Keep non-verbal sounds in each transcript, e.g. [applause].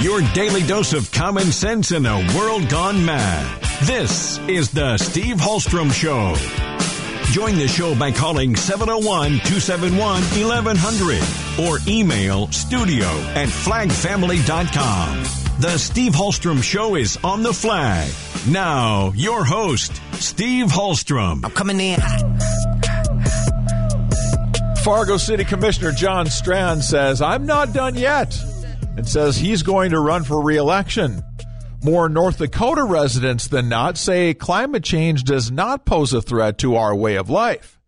Your daily dose of common sense in a world gone mad. This is the Steve Hallstrom Show. Join the show by calling 701 271 1100 or email studio at flagfamily.com. The Steve Hallstrom Show is on the flag. Now, your host, Steve Hallstrom. I'm coming in. Fargo City Commissioner John Strand says, I'm not done yet, and says he's going to run for reelection. More North Dakota residents than not say climate change does not pose a threat to our way of life.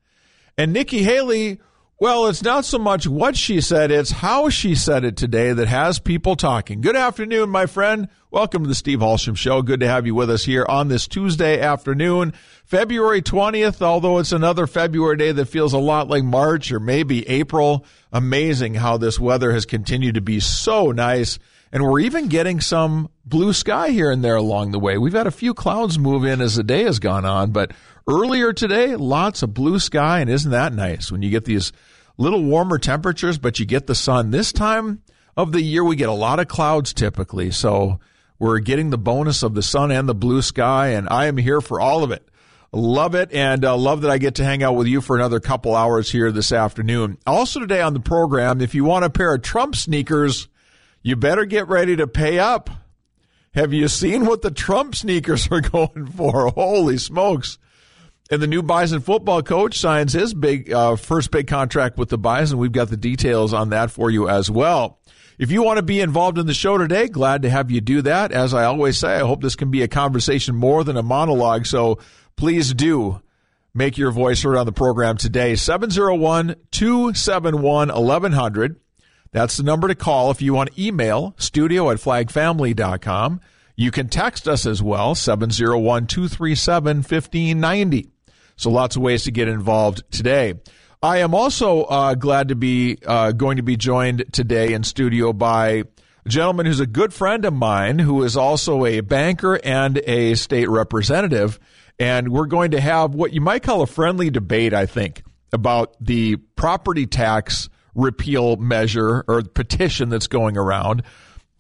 And Nikki Haley, well, it's not so much what she said, it's how she said it today that has people talking. Good afternoon, my friend. Welcome to the Steve Hallstrom Show. Good to have you with us here on this Tuesday afternoon, February 20th, although it's another February day that feels a lot like March or maybe April. Amazing how this weather has continued to be so nice. And we're even getting some blue sky here and there along the way. We've had a few clouds move in as the day has gone on, but earlier today, lots of blue sky. And isn't that nice when you get these little warmer temperatures, but you get the sun? This time of the year, we get a lot of clouds typically. So we're getting the bonus of the sun and the blue sky. And I am here for all of it. Love it and uh, love that I get to hang out with you for another couple hours here this afternoon. Also, today on the program, if you want a pair of Trump sneakers, you better get ready to pay up. Have you seen what the Trump sneakers [laughs] are going for? Holy smokes. And the new Bison football coach signs his big uh, first big contract with the Bison. We've got the details on that for you as well. If you want to be involved in the show today, glad to have you do that. As I always say, I hope this can be a conversation more than a monologue. So please do make your voice heard on the program today. 701 271 1100. That's the number to call if you want to email studio at flagfamily.com. You can text us as well, 701 237 1590. So lots of ways to get involved today. I am also uh, glad to be uh, going to be joined today in studio by a gentleman who's a good friend of mine who is also a banker and a state representative. And we're going to have what you might call a friendly debate, I think, about the property tax repeal measure or petition that's going around.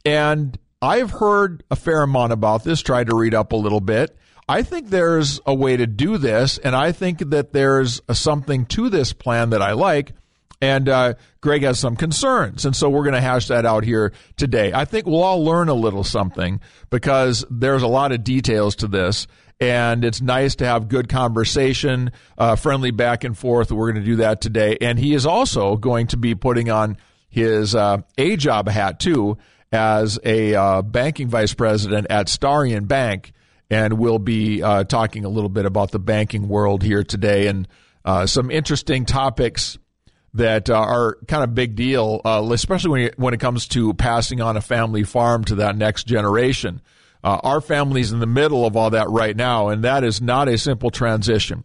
And I've heard a fair amount about this, tried to read up a little bit. I think there's a way to do this, and I think that there's something to this plan that I like. And uh, Greg has some concerns. And so we're going to hash that out here today. I think we'll all learn a little something because there's a lot of details to this and it's nice to have good conversation, uh, friendly back and forth. We're going to do that today, and he is also going to be putting on his uh, a job hat too as a uh, banking vice president at Starion Bank, and we'll be uh, talking a little bit about the banking world here today and uh, some interesting topics that uh, are kind of big deal, especially when, you, when it comes to passing on a family farm to that next generation. Uh, our family's in the middle of all that right now, and that is not a simple transition.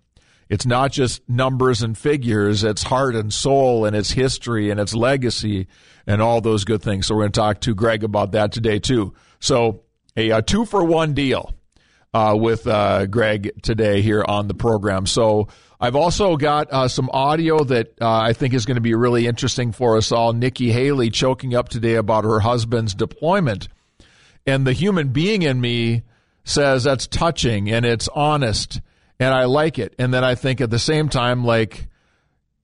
It's not just numbers and figures, it's heart and soul, and it's history and it's legacy and all those good things. So, we're going to talk to Greg about that today, too. So, a, a two for one deal uh, with uh, Greg today here on the program. So, I've also got uh, some audio that uh, I think is going to be really interesting for us all. Nikki Haley choking up today about her husband's deployment and the human being in me says that's touching and it's honest and I like it. And then I think at the same time, like,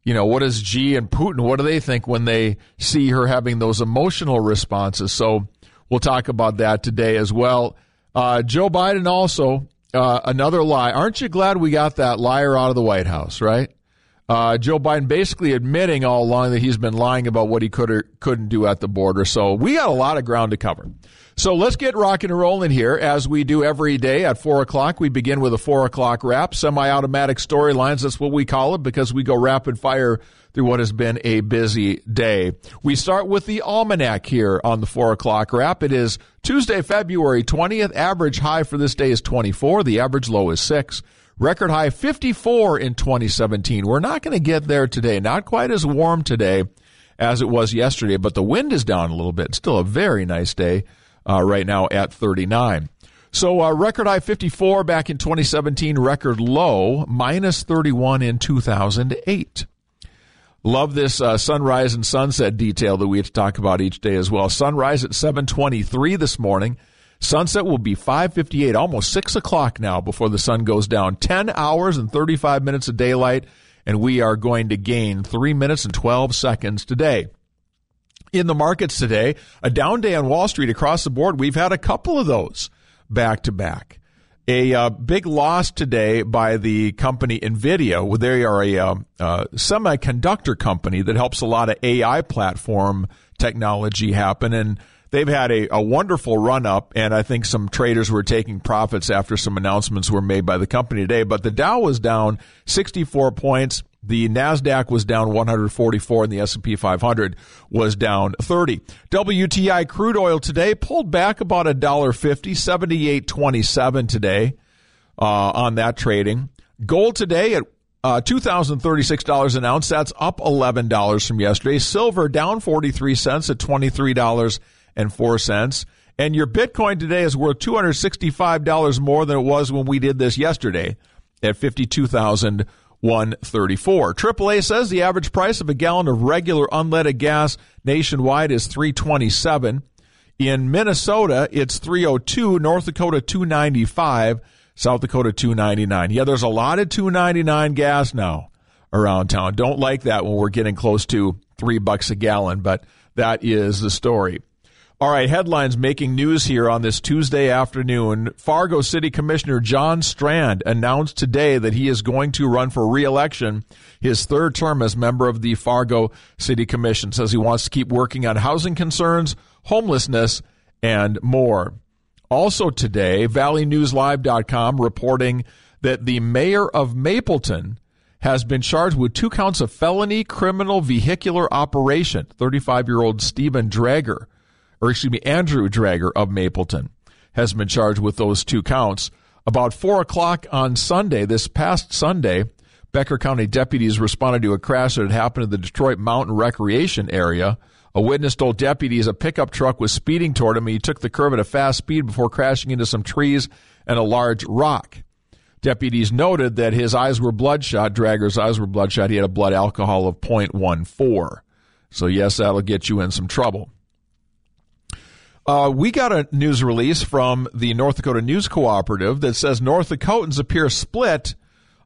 you know, what does Xi and Putin, what do they think when they see her having those emotional responses? So we'll talk about that today as well. Uh, Joe Biden also, uh, another lie. Aren't you glad we got that liar out of the White House, right? Uh, Joe Biden basically admitting all along that he's been lying about what he could or couldn't do at the border. So we got a lot of ground to cover. So let's get rocking and rolling here as we do every day at four o'clock. We begin with a four o'clock wrap, semi-automatic storylines. That's what we call it because we go rapid fire through what has been a busy day. We start with the almanac here on the four o'clock wrap. It is Tuesday, February 20th. Average high for this day is 24. The average low is six. Record high 54 in 2017. We're not going to get there today. Not quite as warm today as it was yesterday, but the wind is down a little bit. Still a very nice day uh, right now at 39. So uh, record high 54 back in 2017, record low minus 31 in 2008. Love this uh, sunrise and sunset detail that we have to talk about each day as well. Sunrise at 723 this morning. Sunset will be 558, almost 6 o'clock now before the sun goes down. 10 hours and 35 minutes of daylight, and we are going to gain 3 minutes and 12 seconds today. In the markets today, a down day on Wall Street across the board. We've had a couple of those back to back. A uh, big loss today by the company NVIDIA. They are a uh, uh, semiconductor company that helps a lot of AI platform technology happen. And they've had a, a wonderful run up. And I think some traders were taking profits after some announcements were made by the company today. But the Dow was down 64 points. The Nasdaq was down 144 and the S&P 500 was down 30. WTI crude oil today pulled back about a dollar 50, 78.27 today uh, on that trading. Gold today at uh, $2,036 an ounce. That's up $11 from yesterday. Silver down 43 cents at $23.04. And four cents. And your Bitcoin today is worth $265 more than it was when we did this yesterday at 52,000 134. AAA says the average price of a gallon of regular unleaded gas nationwide is 327. In Minnesota, it's 302, North Dakota 295, South Dakota 299. Yeah, there's a lot of 299 gas now around town. Don't like that when we're getting close to 3 bucks a gallon, but that is the story. All right, headlines making news here on this Tuesday afternoon. Fargo City Commissioner John Strand announced today that he is going to run for reelection his third term as member of the Fargo City Commission. Says he wants to keep working on housing concerns, homelessness, and more. Also today, ValleyNewsLive.com reporting that the mayor of Mapleton has been charged with two counts of felony criminal vehicular operation. 35 year old Stephen Drager or excuse me, Andrew Drager of Mapleton has been charged with those two counts. About four o'clock on Sunday, this past Sunday, Becker County deputies responded to a crash that had happened in the Detroit Mountain Recreation area. A witness told deputies a pickup truck was speeding toward him. He took the curve at a fast speed before crashing into some trees and a large rock. Deputies noted that his eyes were bloodshot. Drager's eyes were bloodshot. He had a blood alcohol of 0.14. So, yes, that'll get you in some trouble. Uh, we got a news release from the North Dakota News Cooperative that says North Dakotans appear split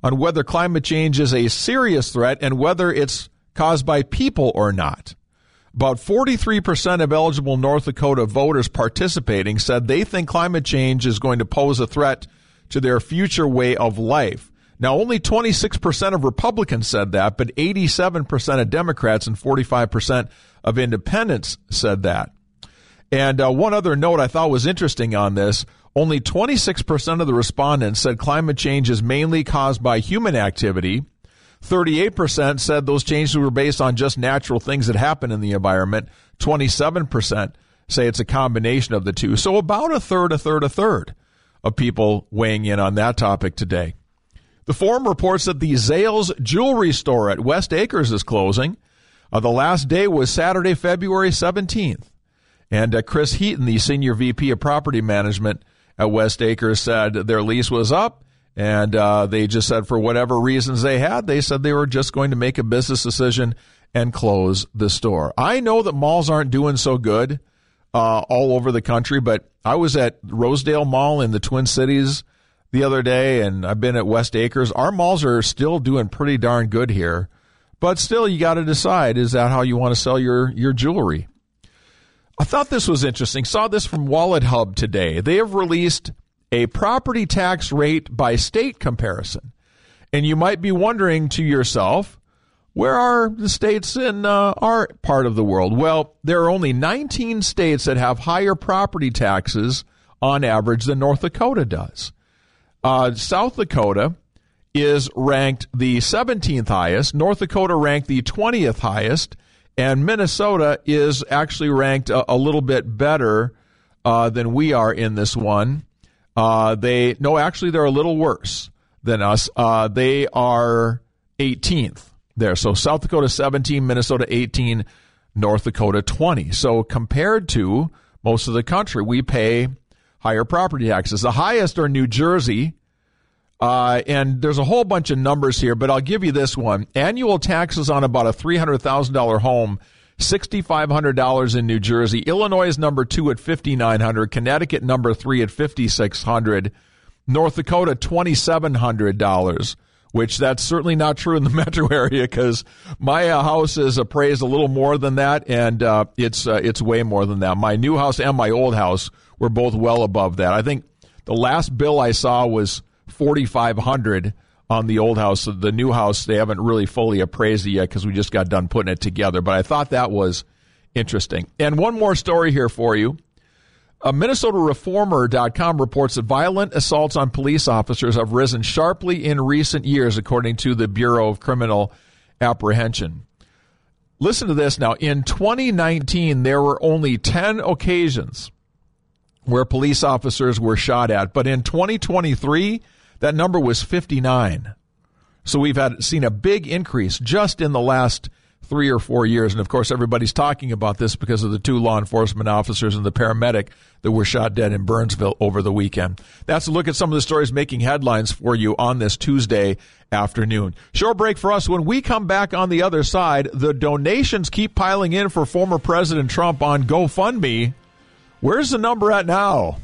on whether climate change is a serious threat and whether it's caused by people or not. About 43% of eligible North Dakota voters participating said they think climate change is going to pose a threat to their future way of life. Now, only 26% of Republicans said that, but 87% of Democrats and 45% of independents said that. And uh, one other note I thought was interesting on this only 26% of the respondents said climate change is mainly caused by human activity. 38% said those changes were based on just natural things that happen in the environment. 27% say it's a combination of the two. So about a third, a third, a third of people weighing in on that topic today. The forum reports that the Zales jewelry store at West Acres is closing. Uh, the last day was Saturday, February 17th. And uh, Chris Heaton, the senior VP of property management at West Acres, said their lease was up. And uh, they just said, for whatever reasons they had, they said they were just going to make a business decision and close the store. I know that malls aren't doing so good uh, all over the country, but I was at Rosedale Mall in the Twin Cities the other day, and I've been at West Acres. Our malls are still doing pretty darn good here, but still, you got to decide: is that how you want to sell your your jewelry? I thought this was interesting. Saw this from Wallet Hub today. They have released a property tax rate by state comparison. And you might be wondering to yourself, where are the states in uh, our part of the world? Well, there are only 19 states that have higher property taxes on average than North Dakota does. Uh, South Dakota is ranked the 17th highest, North Dakota ranked the 20th highest, and Minnesota is actually ranked a, a little bit better uh, than we are in this one. Uh, they no, actually, they're a little worse than us. Uh, they are 18th there. So South Dakota 17, Minnesota 18, North Dakota 20. So compared to most of the country, we pay higher property taxes. The highest are New Jersey, Uh, and there's a whole bunch of numbers here, but I'll give you this one. Annual taxes on about a $300,000 home, $6,500 in New Jersey. Illinois is number two at 5,900. Connecticut number three at 5,600. North Dakota, $2,700 which that's certainly not true in the [laughs] metro area because my uh, house is appraised a little more than that, and uh, it's uh, it's way more than that. My new house and my old house were both well above that. I think the last bill I saw was forty five hundred on the old house. The new house they haven't really fully appraised it yet because we just got done putting it together. But I thought that was interesting. And one more story here for you. A MinnesotaReformer.com reports that violent assaults on police officers have risen sharply in recent years, according to the Bureau of Criminal Apprehension. Listen to this now. In 2019, there were only 10 occasions where police officers were shot at, but in 2023, that number was 59. So we've had seen a big increase just in the last three or four years. And of course, everybody's talking about this because of the two law enforcement officers and the paramedic that were shot dead in Burnsville over the weekend. That's a look at some of the stories making headlines for you on this Tuesday afternoon. Short break for us. When we come back on the other side, the donations keep piling in for former President Trump on GoFundMe. Where's the number at now?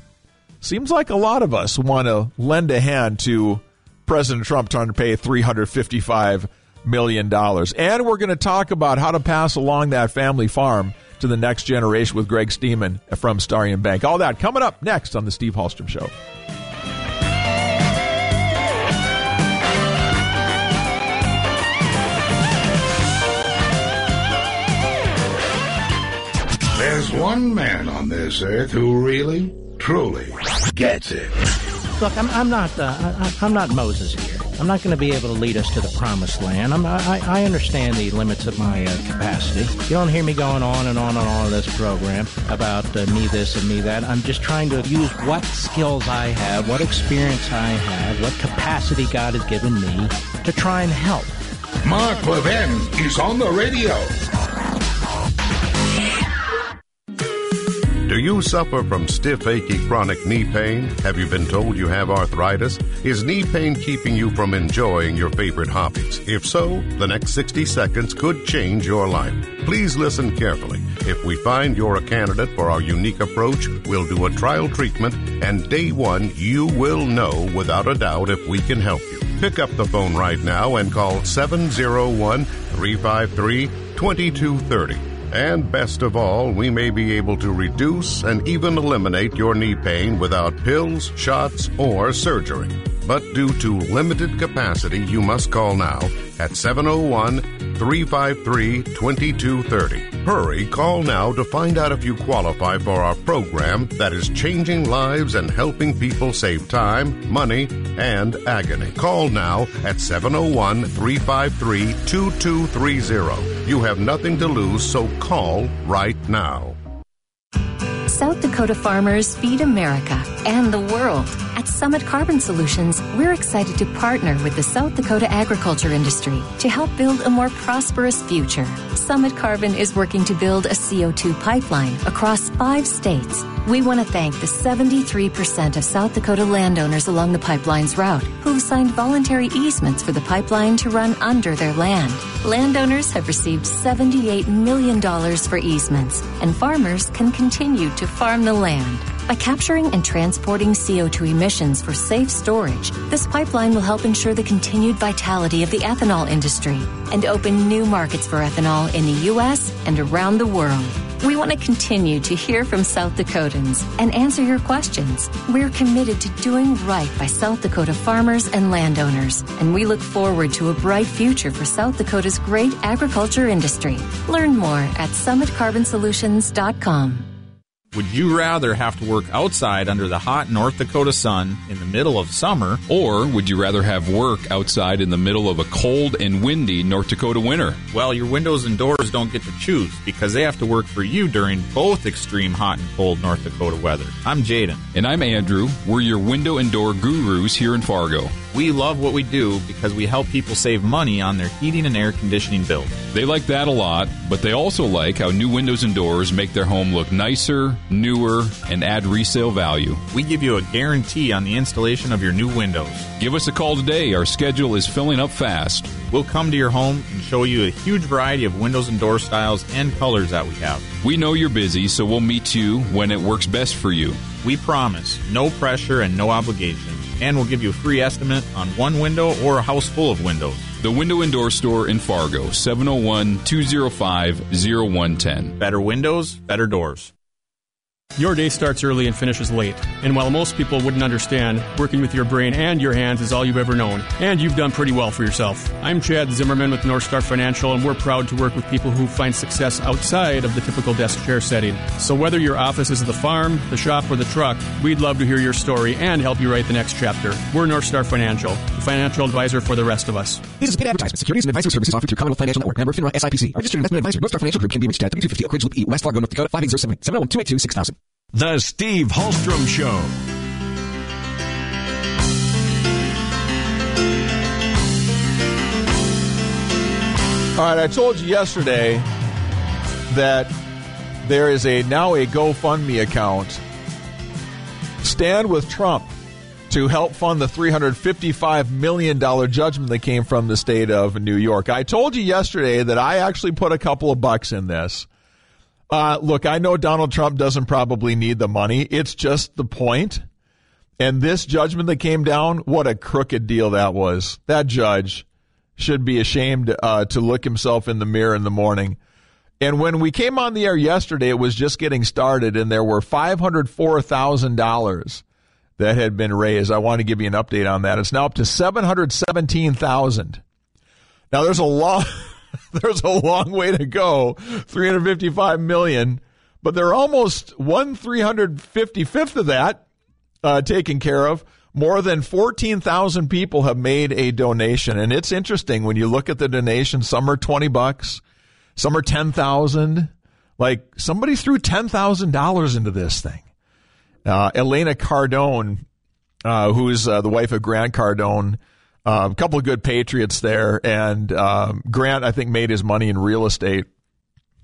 Seems like a lot of us want to lend a hand to President Trump trying to pay 355 million dollars. And we're going to talk about how to pass along that family farm to the next generation with Greg Stemen from Starion Bank. All that coming up next on the Steve Hallstrom Show. There's one man on this earth who really, truly gets it. Look, I'm, I'm not. Uh, I, I'm not Moses here. I'm not going to be able to lead us to the promised land. I'm, I, I understand the limits of my uh, capacity. You don't hear me going on and on and on in this program about uh, me this and me that. I'm just trying to use what skills I have, what experience I have, what capacity God has given me to try and help. Mark Levin is on the radio. Do you suffer from stiff, achy, chronic knee pain? Have you been told you have arthritis? Is knee pain keeping you from enjoying your favorite hobbies? If so, the next 60 seconds could change your life. Please listen carefully. If we find you're a candidate for our unique approach, we'll do a trial treatment, and day one, you will know without a doubt if we can help you. Pick up the phone right now and call 701 353 2230. And best of all, we may be able to reduce and even eliminate your knee pain without pills, shots, or surgery. But due to limited capacity, you must call now at 701 353 2230. Hurry, call now to find out if you qualify for our program that is changing lives and helping people save time, money, and agony. Call now at 701 353 2230. You have nothing to lose, so call right now. South Dakota farmers feed America and the world. At Summit Carbon Solutions, we're excited to partner with the South Dakota agriculture industry to help build a more prosperous future. Summit Carbon is working to build a CO2 pipeline across five states. We want to thank the 73% of South Dakota landowners along the pipeline's route who've signed voluntary easements for the pipeline to run under their land. Landowners have received $78 million for easements, and farmers can continue to farm the land. By capturing and transporting CO2 emissions for safe storage, this pipeline will help ensure the continued vitality of the ethanol industry and open new markets for ethanol in the U.S. and around the world. We want to continue to hear from South Dakotans and answer your questions. We're committed to doing right by South Dakota farmers and landowners, and we look forward to a bright future for South Dakota's great agriculture industry. Learn more at summitcarbonsolutions.com. Would you rather have to work outside under the hot North Dakota sun in the middle of summer? Or would you rather have work outside in the middle of a cold and windy North Dakota winter? Well, your windows and doors don't get to choose because they have to work for you during both extreme hot and cold North Dakota weather. I'm Jaden. And I'm Andrew. We're your window and door gurus here in Fargo. We love what we do because we help people save money on their heating and air conditioning bills. They like that a lot, but they also like how new windows and doors make their home look nicer, newer, and add resale value. We give you a guarantee on the installation of your new windows. Give us a call today. Our schedule is filling up fast. We'll come to your home and show you a huge variety of windows and door styles and colors that we have. We know you're busy, so we'll meet you when it works best for you. We promise no pressure and no obligation, and we'll give you a free estimate on one window or a house full of windows. The Window and Door Store in Fargo, 701 205 0110. Better windows, better doors. Your day starts early and finishes late. And while most people wouldn't understand, working with your brain and your hands is all you've ever known. And you've done pretty well for yourself. I'm Chad Zimmerman with North Star Financial, and we're proud to work with people who find success outside of the typical desk chair setting. So whether your office is the farm, the shop, or the truck, we'd love to hear your story and help you write the next chapter. We're North Star Financial, the financial advisor for the rest of us. This is paid advertisement. Securities and advisory services offered through Commonwealth Financial Network. Member FINRA SIPC. Registered investment advisor. North Star Financial Group can be reached at 3250 Oak Ridge Loop E, West Fargo, North Dakota, 5807 701 282 6000. The Steve Hallstrom Show. All right, I told you yesterday that there is a now a GoFundMe account. Stand with Trump to help fund the $355 million judgment that came from the state of New York. I told you yesterday that I actually put a couple of bucks in this. Uh, look, I know Donald Trump doesn't probably need the money. It's just the point. And this judgment that came down, what a crooked deal that was. That judge should be ashamed uh, to look himself in the mirror in the morning. And when we came on the air yesterday, it was just getting started, and there were $504,000 that had been raised. I want to give you an update on that. It's now up to 717000 Now, there's a long. [laughs] [laughs] there's a long way to go. 355 million. But they're almost one 355th of that uh, taken care of. More than 14,000 people have made a donation. And it's interesting when you look at the donation some are 20 bucks some are 10,000 like somebody threw $10,000 into this thing. Uh, Elena Cardone uh, who's uh, the wife of Grant Cardone a couple of good Patriots there, and um, Grant, I think, made his money in real estate,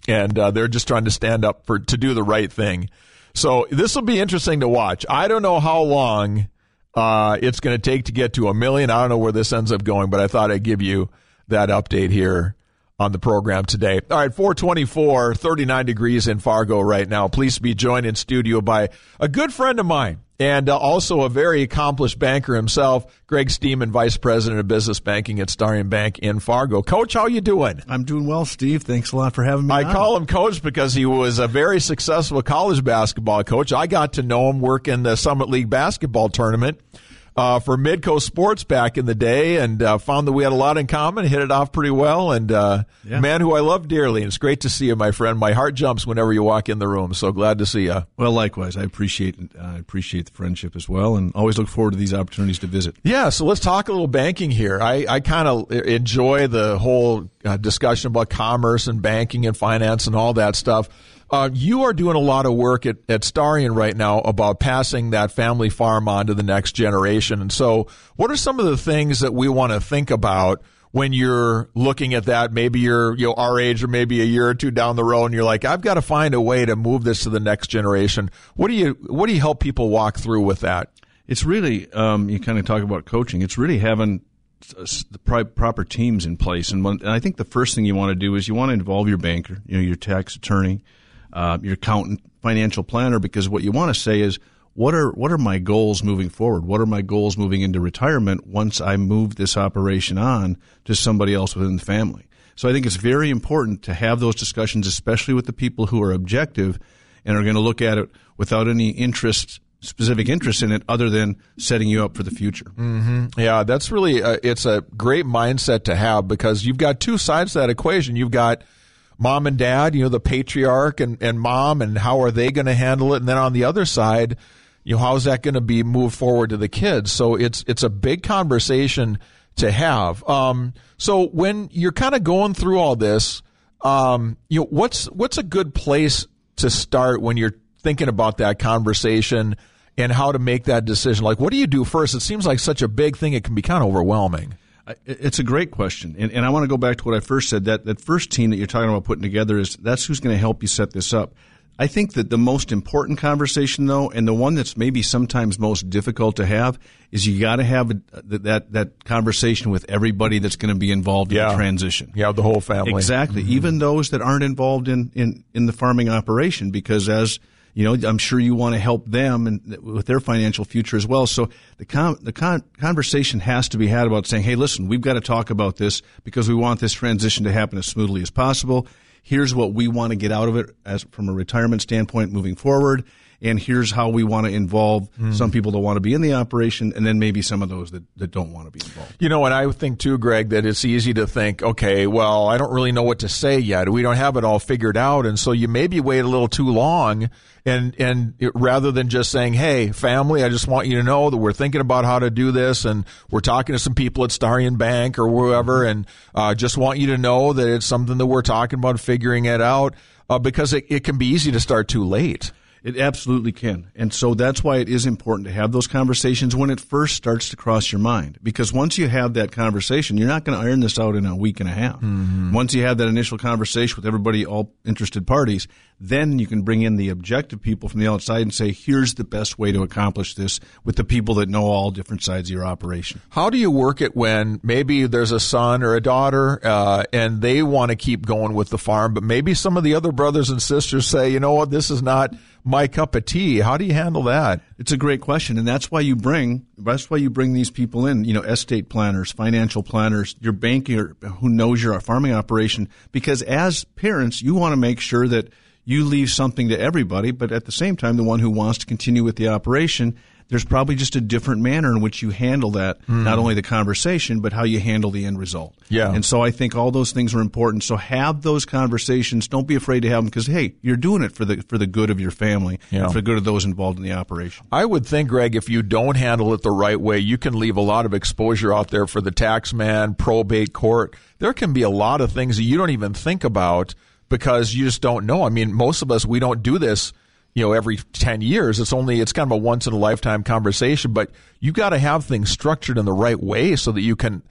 and uh, they're just trying to stand up for to do the right thing. So this will be interesting to watch. I don't know how long uh, it's going to take to get to a million. I don't know where this ends up going, but I thought I'd give you that update here on the program today. All right, 424, 39 degrees in Fargo right now. Please be joined in studio by a good friend of mine and uh, also a very accomplished banker himself, Greg Stemen, Vice President of Business Banking at Starion Bank in Fargo. Coach, how you doing? I'm doing well, Steve. Thanks a lot for having me. I on. call him Coach because he was a very successful college basketball coach. I got to know him working the Summit League basketball tournament uh, for Midco Sports back in the day, and uh, found that we had a lot in common. Hit it off pretty well, and uh, Yeah. man who I love dearly. And it's great to see you, my friend. My heart jumps whenever you walk in the room. So glad to see you. Well, likewise, I appreciate I appreciate the friendship as well, and always look forward to these opportunities to visit. Yeah, so let's talk a little banking here. I, I kind of enjoy the whole uh, discussion about commerce and banking and finance and all that stuff. Uh, you are doing a lot of work at, at Starion right now about passing that family farm on to the next generation. And so, what are some of the things that we want to think about when you're looking at that? Maybe you're you know, our age or maybe a year or two down the road, and you're like, I've got to find a way to move this to the next generation. What do you What do you help people walk through with that? It's really um, you kind of talk about coaching. It's really having the proper teams in place, and, and I think the first thing you want to do is you want to involve your banker, you know, your tax attorney, uh, your accountant, financial planner, because what you want to say is what are what are my goals moving forward? What are my goals moving into retirement once I move this operation on to somebody else within the family? So I think it's very important to have those discussions, especially with the people who are objective and are going to look at it without any interest, specific interest in it, other than setting you up for the future. Mm-hmm. Yeah, that's really uh, it's a great mindset to have because you've got two sides to that equation. You've got mom and dad, you know, the patriarch and, and mom, and how are they going to handle it? And then on the other side, you know, how's that going to be moved forward to the kids? So it's it's a big conversation to have. Um, so when you're kind of going through all this, um, you know, what's what's a good place to start when you're thinking about that conversation and how to make that decision? Like, what do you do first? It seems like such a big thing; it can be kind of overwhelming. It's a great question, and, and I want to go back to what I first said. That that first team that you're talking about putting together is that's who's going to help you set this up. I think that the most important conversation, though, and the one that's maybe sometimes most difficult to have, is you got to have a, that that conversation with everybody that's going to be involved Yeah. in the transition. Yeah, the whole family. Exactly. Mm-hmm. Even those that aren't involved in, in, in the farming operation, because as you know, I'm sure you want to help them and with their financial future as well. So the con- the con- conversation has to be had about saying, "Hey, listen, we've got to talk about this because we want this transition to happen as smoothly as possible. Here's what we want to get out of it as from a retirement standpoint moving forward." And here's how we want to involve some people that want to be in the operation, and then maybe some of those that, that don't want to be involved. You know, and I think too, Greg, that it's easy to think, okay, well, I don't really know what to say yet. We don't have it all figured out, and so you maybe wait a little too long, and and it, rather than just saying, hey, family, I just want you to know that we're thinking about how to do this, and we're talking to some people at Starion Bank or wherever, and uh, just want you to know that it's something that we're talking about figuring it out, uh, because it, it can be easy to start too late. It absolutely can. And so that's why it is important to have those conversations when it first starts to cross your mind. Because once you have that conversation, you're not going to iron this out in a week and a half. Mm-hmm. Once you have that initial conversation with everybody, all interested parties, then you can bring in the objective people from the outside and say, here's the best way to accomplish this with the people that know all different sides of your operation. How do you work it when maybe there's a son or a daughter uh, and they want to keep going with the farm, but maybe some of the other brothers and sisters say, you know what, this is not my cup of tea. How do you handle that? It's a great question, and that's why you bring that's why you bring these people in. You know, estate planners, financial planners, your banker who knows your farming operation. Because as parents, you want to make sure that you leave something to everybody, but at the same time, the one who wants to continue with the operation. There's probably just a different manner in which you handle that, hmm. not only the conversation, but how you handle the end result. Yeah. And so I think all those things are important. So have those conversations. Don't be afraid to have them because, hey, you're doing it for the, for the good of your family Yeah. and for the good of those involved in the operation. I would think, Greg, if you don't handle it the right way, you can leave a lot of exposure out there for the tax man, probate court. There can be a lot of things that you don't even think about because you just don't know. I mean, most of us, we don't do this, you know, every 10 years. It's only, it's kind of a once in a lifetime conversation, but you got to have things structured in the right way so that you can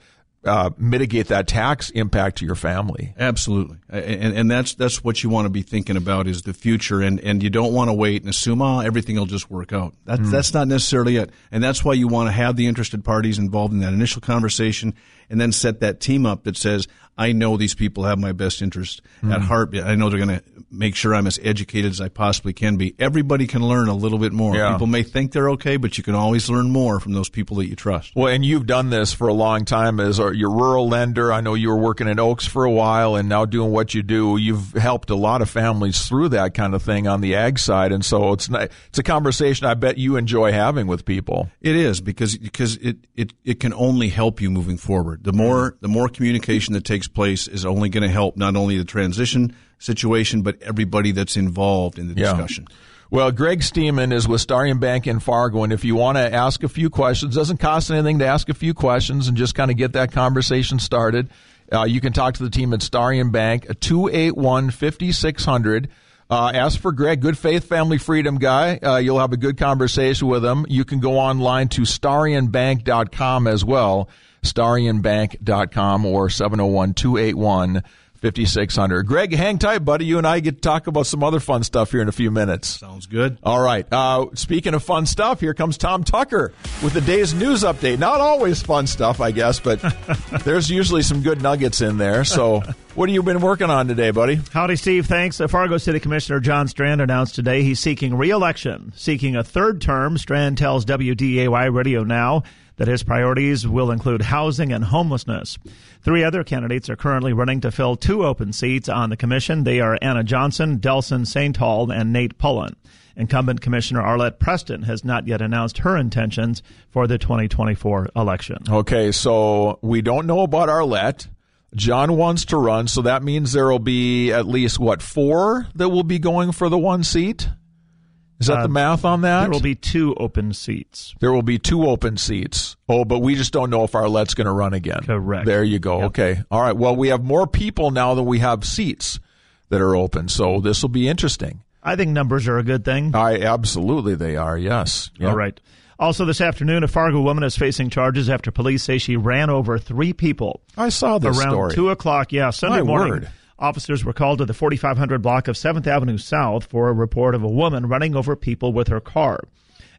uh, mitigate that tax impact to your family. Absolutely, and and that's that's what you want to be thinking about is the future, and and you don't want to wait and assume oh everything will just work out. That's Mm. that's not necessarily it, and that's why you want to have the interested parties involved in that initial conversation, and then set that team up that says I know these people have my best interest at Mm. heart. I know they're going to make sure I'm as educated as I possibly can be. Everybody can learn a little bit more. Yeah. People may think they're okay, but you can always learn more from those people that you trust. Well, and you've done this for a long time as your rural lender. I know you were working in Oakes for a while and now doing what you do. You've helped a lot of families through that kind of thing on the ag side. And so it's not, it's a conversation I bet you enjoy having with people. It is because because it, it, it can only help you moving forward. The more the more communication that takes place is only going to help not only the transition situation but everybody that's involved in the Yeah. discussion. Well, Greg Stemen is with Starion Bank in Fargo, and if you want to ask a few questions, doesn't cost anything to ask a few questions and just kind of get that conversation started. Uh, you can talk to the team at Starion Bank, 281 5600. Uh, ask for Greg, Good Faith Family Freedom guy. Uh, you'll have a good conversation with him. You can go online to starionbank.com as well, starionbank.com or 701 281 5600. Greg, hang tight, buddy. You and I get to talk about some other fun stuff here in a few minutes. Sounds good. All right. Uh, speaking of fun stuff, here comes Tom Tucker with the day's news update. Not always fun stuff, I guess, but [laughs] there's usually some good nuggets in there. So, what have you been working on today, buddy? Howdy, Steve. Thanks. Fargo City Commissioner John Strand announced today he's seeking re-election. Seeking a third term, Strand tells WDAY Radio Now that his priorities will include housing and homelessness. Three other candidates are currently running to fill two open seats on the commission. They are Anna Johnson, Delson Saintal, and Nate Pullen. Incumbent Commissioner Arlette Preston has not yet announced her intentions for the 2024 election. Okay, so we don't know about Arlette. John wants to run, so that means there will be at least, what, four that will be going for the one seat? Is that Uh, the math on that? There will be two open seats. There will be two open seats. Oh, but we just don't know if Arlette's going to run again. Correct. There you go. Okay. All right. Well, we have more people now than we have seats that are open, so this will be interesting. I think numbers are a good thing. I absolutely they are. Yes. Yep. All right. Also, this afternoon, a Fargo woman is facing charges after police say she ran over three people I saw this around story. two o'clock. Yeah, Sunday My morning word. Officers were called to the 4500 block of 7th Avenue South for a report of a woman running over people with her car.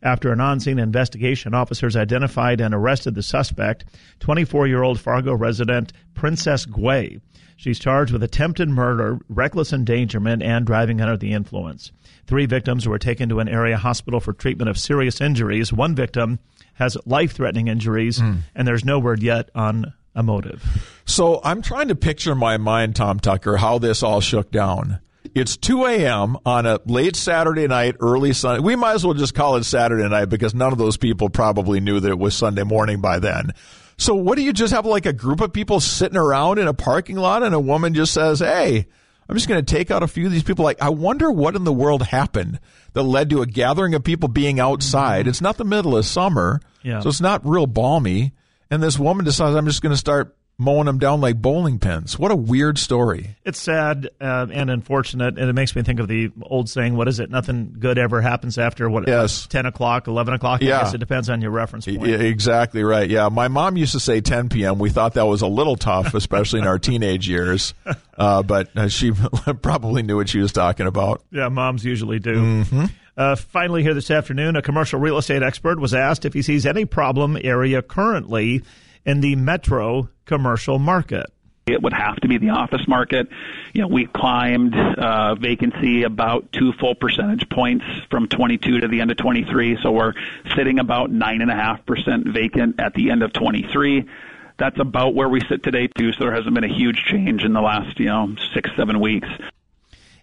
After an on scene investigation, officers identified and arrested the suspect, 24 year old Fargo resident Princess Guay. She's charged with attempted murder, reckless endangerment, and driving under the influence. Three victims were taken to an area hospital for treatment of serious injuries. One victim has life threatening injuries, Mm. and there's no word yet on a motive. So I'm trying to picture in my mind, Tom Tucker, how this all shook down. It's 2 a.m. on a late Saturday night, early Sunday. We might as well just call it Saturday night because none of those people probably knew that it was Sunday morning by then. So what do you just have like a group of people sitting around in a parking lot and a woman just says, Hey, I'm just going to take out a few of these people. Like, I wonder what in the world happened that led to a gathering of people being outside. Mm-hmm. It's not the middle of summer. Yeah. So it's not real balmy. And this woman decides I'm just going to start mowing them down like bowling pins. What a weird story. It's sad uh, and unfortunate, and it makes me think of the old saying, "What is it? Nothing good ever happens after what? Yes. ten o'clock, eleven o'clock. Yeah. I guess it depends on your reference point. Yeah, exactly right. Yeah, my mom used to say 10 p.m. We thought that was a little tough, especially in our teenage years. Uh, but uh, she [laughs] probably knew what she was talking about. Yeah, moms usually do. Mm-hmm. Uh, finally, here this afternoon, a commercial real estate expert was asked if he sees any problem area currently in the metro commercial market. It would have to be the office market. You know, we climbed uh, vacancy about two full percentage points from 22 to the end of 23. So we're sitting about nine and a half percent vacant at the end of 23. That's about where we sit today too. So there hasn't been a huge change in the last, you know, six seven weeks.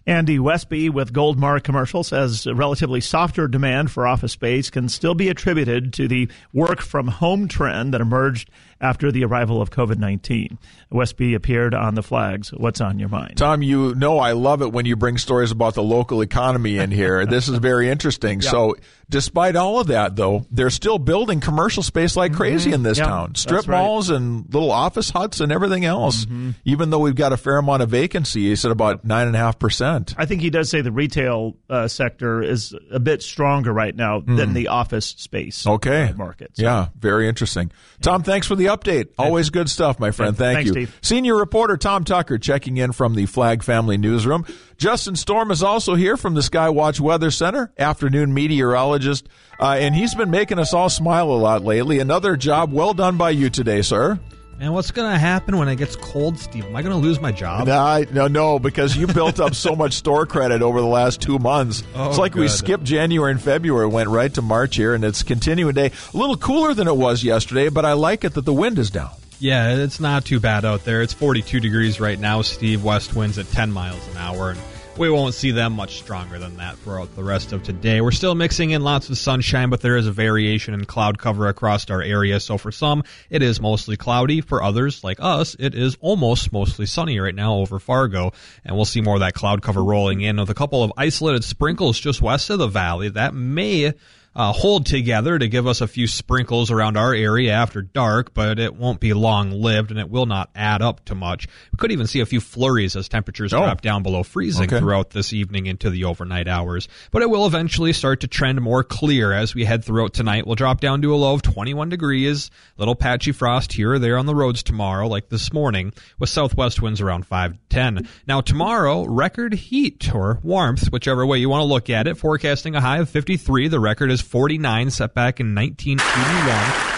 Andy Westby with Goldmark Commercial says relatively softer demand for office space can still be attributed to the work from home trend that emerged after the arrival of COVID 19. Westby appeared on the flags. What's on your mind? Tom, you know I love it when you bring stories about the local economy in here. [laughs] this is very interesting. Yeah. So, despite all of that, though, they're still building commercial space like crazy in this Yeah, town. Strip right. malls and little office huts and everything else. Even though we've got a fair amount of vacancy, he said about nine and a half percent. I think he does say the retail uh, sector is a bit stronger right now than the office space Hmm. Okay. uh, market. So- Yeah, very interesting. Tom, thanks for the update. Always good stuff, my friend. Thank thanks, you. Steve. Senior reporter Tom Tucker checking in from the Flag Family Newsroom. Justin Storm is also here from the Skywatch Weather Center, afternoon meteorologist, uh, and he's been making us all smile a lot lately. Another job well done by you today, sir. And what's going to happen when it gets cold, Steve? Am I going to lose my job? No, I- no, no, because you built up so much store credit over the last two months. [laughs] Oh, it's like we skipped January and February, went right to March here, and it's continuing day. A little cooler than it was yesterday, but I like it that the wind is down. Yeah, it's not too bad out there. It's 42 degrees right now, Steve. West winds at 10 miles an hour, and we won't see them much stronger than that throughout the rest of today. We're still mixing in lots of sunshine, but there is a variation in cloud cover across our area. So for some, it is mostly cloudy. For others, like us, it is almost mostly sunny right now over Fargo. And we'll see more of that cloud cover rolling in with a couple of isolated sprinkles just west of the valley that may uh, hold together to give us a few sprinkles around our area after dark, but it won't be long lived and it will not add up to much. We could even see a few flurries as temperatures Oh. drop down below freezing Okay. throughout this evening into the overnight hours. But it will eventually start to trend more clear as we head throughout tonight. We'll drop down to a low of 21 degrees, little patchy frost here or there on the roads tomorrow, like this morning, with southwest winds around 5 to 10. Now, tomorrow, record heat or warmth, whichever way you want to look at it, forecasting a high of 53. The record is 49, set back in 1981.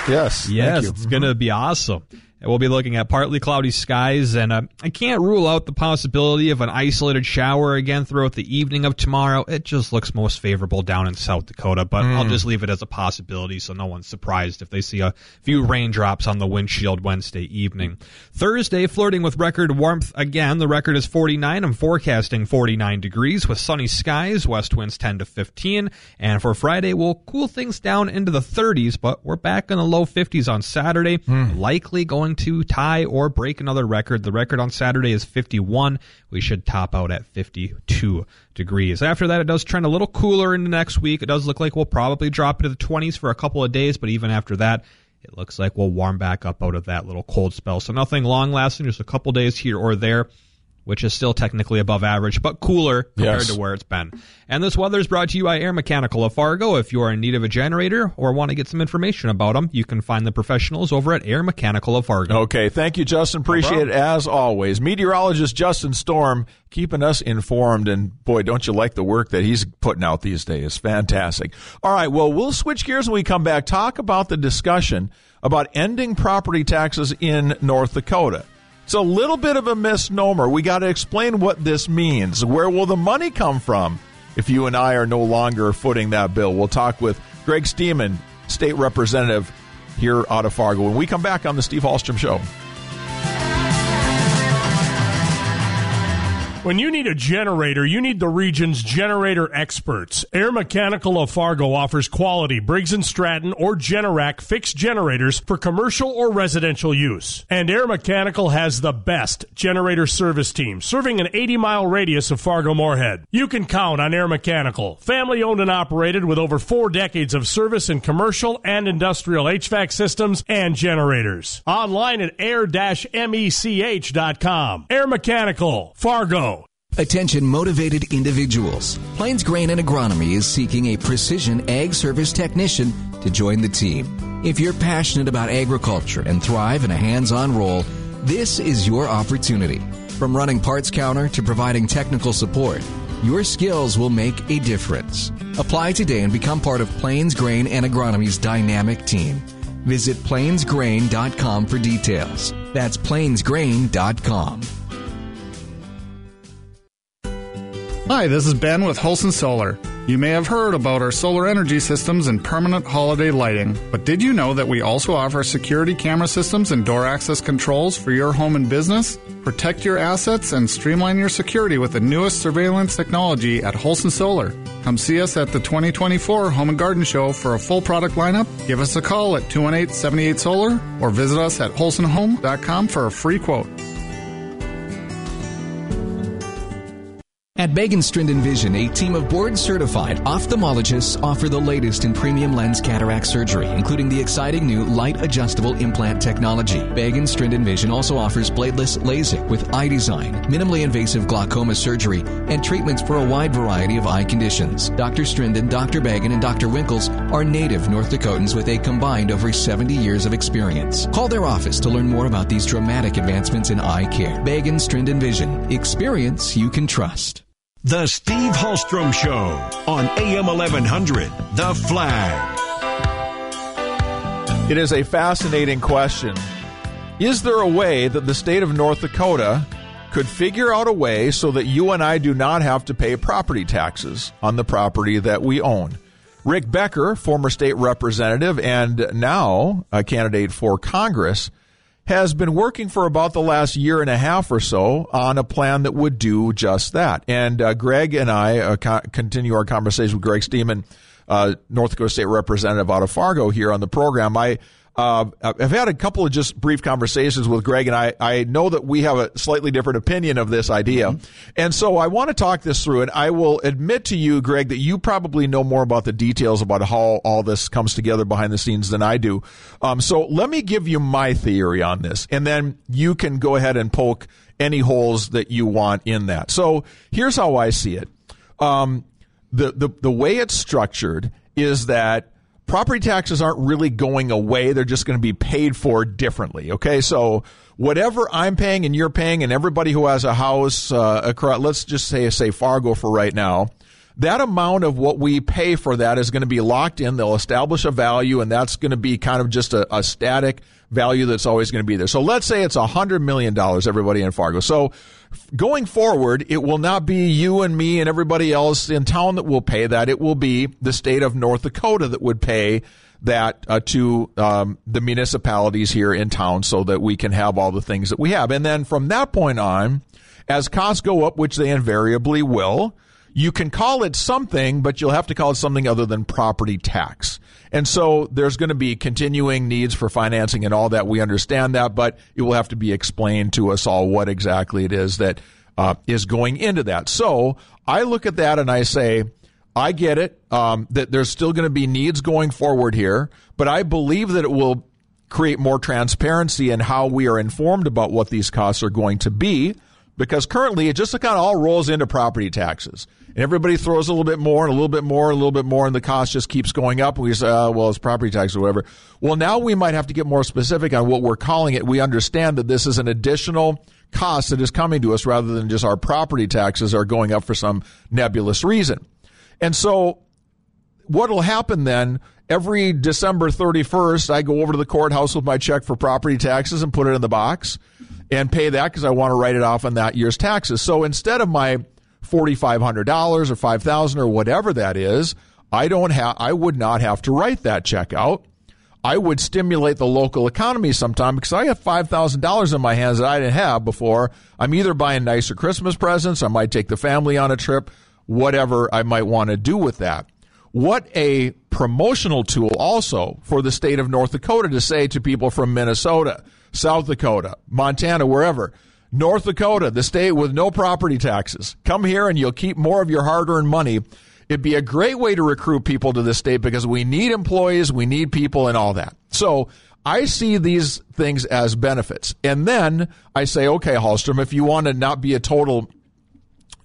Yes. Yes, it's going to be awesome. We'll be looking at partly cloudy skies, and uh, I can't rule out the possibility of an isolated shower again throughout the evening of tomorrow. It just looks most favorable down in South Dakota, but I'll Mm. just leave it as a possibility so no one's surprised if they see a few raindrops on the windshield Wednesday evening. Thursday, flirting with record warmth again. The record is 49. I'm forecasting 49 degrees with sunny skies, west winds 10 to 15. And for Friday, we'll cool things down into the 30s, but we're back in the low 50s on Saturday. Likely going to tie or break another record. The record on Saturday is 51. We should top out at 52 degrees. After that, it does trend a little cooler into next week. It does look like we'll probably drop into the 20s for a couple of days, but even after that, it looks like we'll warm back up out of that little cold spell. So nothing long lasting, just a couple days here or there. Which is still technically above average, but cooler compared Yes. to where it's been. And this weather is brought to you by Air Mechanical of Fargo. If you are in need of a generator or want to get some information about them, you can find the professionals over at Air Mechanical of Fargo. Okay, thank you, Justin. Appreciate it as always. Meteorologist Justin Storm keeping us informed, and boy, don't you like the work that he's putting out these days? Fantastic. All right, well, we'll switch gears when we come back. Talk about the discussion about ending property taxes in North Dakota. It's a little bit of a misnomer. We got to explain what this means. Where will the money come from if you and I are no longer footing that bill? We'll talk with Greg Stemen, state representative here out of Fargo, when we come back on the Steve Hallstrom Show. When you need a generator, you need the region's generator experts. Air Mechanical of Fargo offers quality Briggs & Stratton or Generac fixed generators for commercial or residential use. And Air Mechanical has the best generator service team, serving an 80-mile radius of Fargo-Moorhead. You can count on Air Mechanical, family owned and operated with over 4 decades of service in commercial and industrial HVAC systems and generators. Online at air-mech.com. Air Mechanical, Fargo. Attention motivated individuals. Plains Grain and Agronomy is seeking a precision ag service technician to join the team. If you're passionate about agriculture and thrive in a hands on role, this is your opportunity. From running parts counter to providing technical support, your skills will make a difference. Apply today and become part of Plains Grain and Agronomy's dynamic team. Visit plainsgrain.com for details. That's plainsgrain.com. Hi, this is Ben with Holson Solar. You may have heard about our solar energy systems and permanent holiday lighting, but did you know that we also offer security camera systems and door access controls for your home and business? Protect your assets and streamline your security with the newest surveillance technology at Holson Solar. Come see us at the 2024 Home and Garden Show for a full product lineup. Give us a call at 218 78 Solar or visit us at wholesomehome.com for a free quote. At Bagan Strinden Vision, a team of board certified ophthalmologists offer the latest in premium lens cataract surgery, including the exciting new light adjustable implant technology. Bagan Strinden Vision also offers bladeless LASIK with iDesign, minimally invasive glaucoma surgery, and treatments for a wide variety of eye conditions. Dr. Strinden, Dr. Bagan, and Dr. Winkles are native North Dakotans with a combined over 70 years of experience. Call their office to learn more about these dramatic advancements in eye care. Bagan Strinden Vision. Experience you can trust. The Steve Hallstrom Show on AM 1100, The Flag. It is a fascinating question. Is there a way that the state of North Dakota could figure out a way so that you and I do not have to pay property taxes on the property that we own? Rick Becker, former state representative and now a candidate for Congress, has been working for about the last year and a half or so on a plan that would do just that. And uh, Greg and I uh, co- continue our conversation with Greg Stemen, uh, North Dakota State Representative out of Fargo, here on the program. I uh, I've had a couple of just brief conversations with Greg, and I, I know that we have a slightly different opinion of this idea. And so I want to talk this through, and I will admit to you, Greg, that you probably know more about the details about how all this comes together behind the scenes than I do. Um, so let me give you my theory on this, and then you can go ahead and poke any holes that you want in that. So here's how I see it. Um, the, the, the way it's structured is that property taxes aren't really going away. They're just going to be paid for differently. Okay. So whatever I'm paying and you're paying and everybody who has a house, uh, across, let's just say, say Fargo for right now, that amount of what we pay for that is going to be locked in. They'll establish a value and that's going to be kind of just a, a static value that's always going to be there. So let's say it's a hundred million dollars, everybody in Fargo. So going forward, it will not be you and me and everybody else in town that will pay that. It will be the state of North Dakota that would pay that uh, to um, the municipalities here in town so that we can have all the things that we have. And then from that point on, as costs go up, which they invariably will, you can call it something, but you'll have to call it something other than property tax. And so there's going to be continuing needs for financing and all that. We understand that, but it will have to be explained to us all what exactly it is that uh, is going into that. So I look at that and I say, I get it um, that there's still going to be needs going forward here, but I believe that it will create more transparency in how we are informed about what these costs are going to be. Because currently it just kind of all rolls into property taxes. And everybody throws a little bit more and a little bit more and a little bit more, and the cost just keeps going up. And we say, oh, well, it's property tax or whatever. Well, now we might have to get more specific on what we're calling it. We understand that this is an additional cost that is coming to us rather than just our property taxes are going up for some nebulous reason. And so what will happen then every December 31st, I go over to the courthouse with my check for property taxes and put it in the box and pay that because I want to write it off on that year's taxes. So instead of my $4,500 or 5,000 or whatever that is, I don't have, I would not have to write that check out. I would stimulate the local economy sometime because I have $5,000 in my hands that I didn't have before. I'm either buying nicer Christmas presents, I might take the family on a trip, whatever I might want to do with that. What a promotional tool also for the state of North Dakota to say to people from Minnesota, South Dakota, Montana, wherever, North Dakota, the state with no property taxes. Come here and you'll keep more of your hard earned money. It'd be a great way to recruit people to the state because we need employees, we need people, and all that. So I see these things as benefits. And then I say, okay, Hallstrom, if you want to not be a total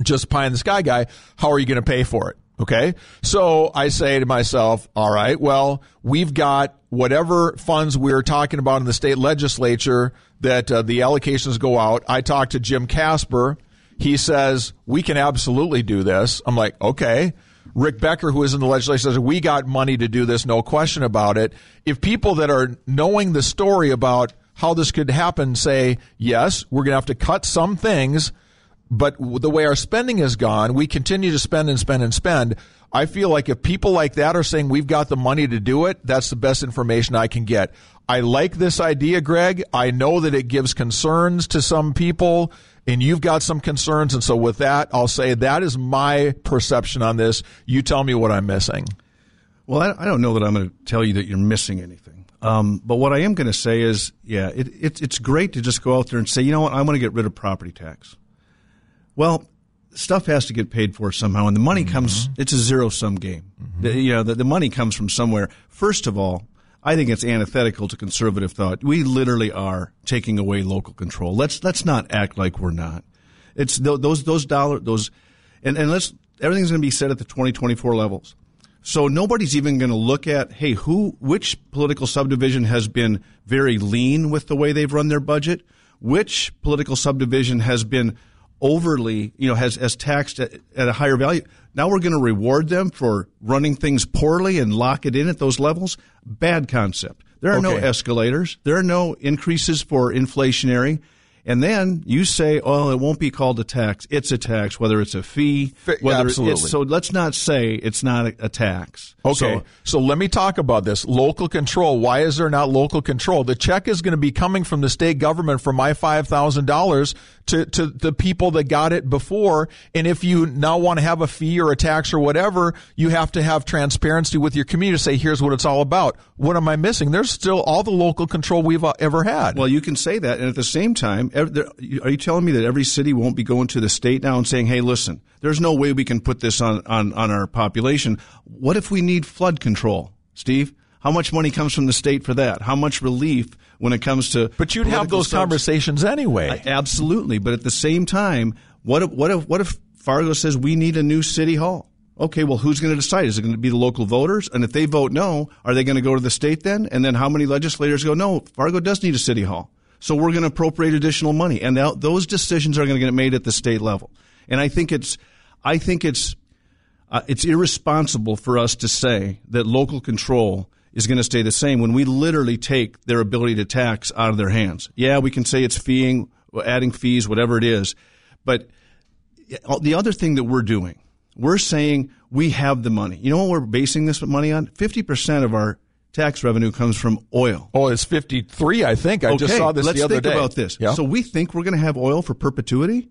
just pie in the sky guy, how are you going to pay for it? Okay. So I say to myself, all right, well, we've got whatever funds we're talking about in the state legislature that uh, the allocations go out. I talked to Jim Kasper. He says, we can absolutely do this. I'm like, okay. Rick Becker, who is in the legislature, says, we got money to do this, no question about it. If people that are knowing the story about how this could happen say, yes, we're going to have to cut some things but the way our spending has gone, we continue to spend and spend and spend. I feel like if people like that are saying we've got the money to do it, that's the best information I can get. I like this idea, Greg. I know that it gives concerns to some people, and you've got some concerns. And so, with that, I'll say that is my perception on this. You tell me what I'm missing. Well, I, don't know that I'm going to tell you that you're missing anything. Um, but what I am going to say is, yeah, it, it, it's great to just go out there and say, you know what, I want to get rid of property tax. Well, stuff has to get paid for somehow, and the money mm-hmm. comes. It's a zero sum game. Mm-hmm. The, you know, the, the money comes from somewhere. First of all, I think it's antithetical to conservative thought. We literally are taking away local control. Let's let's not act like we're not. It's those those dollar those, and and let's everything's going to be set at the 2024 levels. So nobody's even going to look at hey who which political subdivision has been very lean with the way they've run their budget, which political subdivision has been overly, you know, has, has taxed at, at a higher value. Now we're going to reward them for running things poorly and lock it in at those levels. Bad concept. There are okay. no escalators. There are no increases for inflationary. And then you say, "Oh, it won't be called a tax. It's a tax, whether it's a fee, whether Absolutely. it's." So let's not say it's not a, a tax. Okay. So, so, let me talk about this local control. Why is there not local control? The check is going to be coming from the state government for my five thousand dollars to to the people that got it before. And if you now want to have a fee or a tax or whatever, you have to have transparency with your community. to Say, here's what it's all about. What am I missing? There's still all the local control we've uh, ever had. Well, you can say that, and at the same time are you telling me that every city won't be going to the state now and saying, "Hey, listen, there's no way we can put this on on, on our population. What if we need flood control, Steve? How much money comes from the state for that? How much relief when it comes to? But you'd have those subs- conversations anyway. absolutely, but at the same time, what if what if what if Fargo says we need a new city hall? Okay, well, who's going to decide? Is it going to be the local voters? And if they vote no, are they going to go to the state then? And then how many legislators go, no, Fargo does need a city hall? So we're going to appropriate additional money, and that, those decisions are going to get made at the state level. And I think it's, I think it's, uh, it's irresponsible for us to say that local control is going to stay the same when we literally take their ability to tax out of their hands. Yeah, we can say it's feeing, adding fees, whatever it is, but the other thing that we're doing, we're saying we have the money. You know what we're basing this money on? Fifty percent of our tax revenue comes from oil. Oh, it's 53, I think. I okay, just saw this the other day. let's think about this. Yeah. So we think we're going to have oil for perpetuity?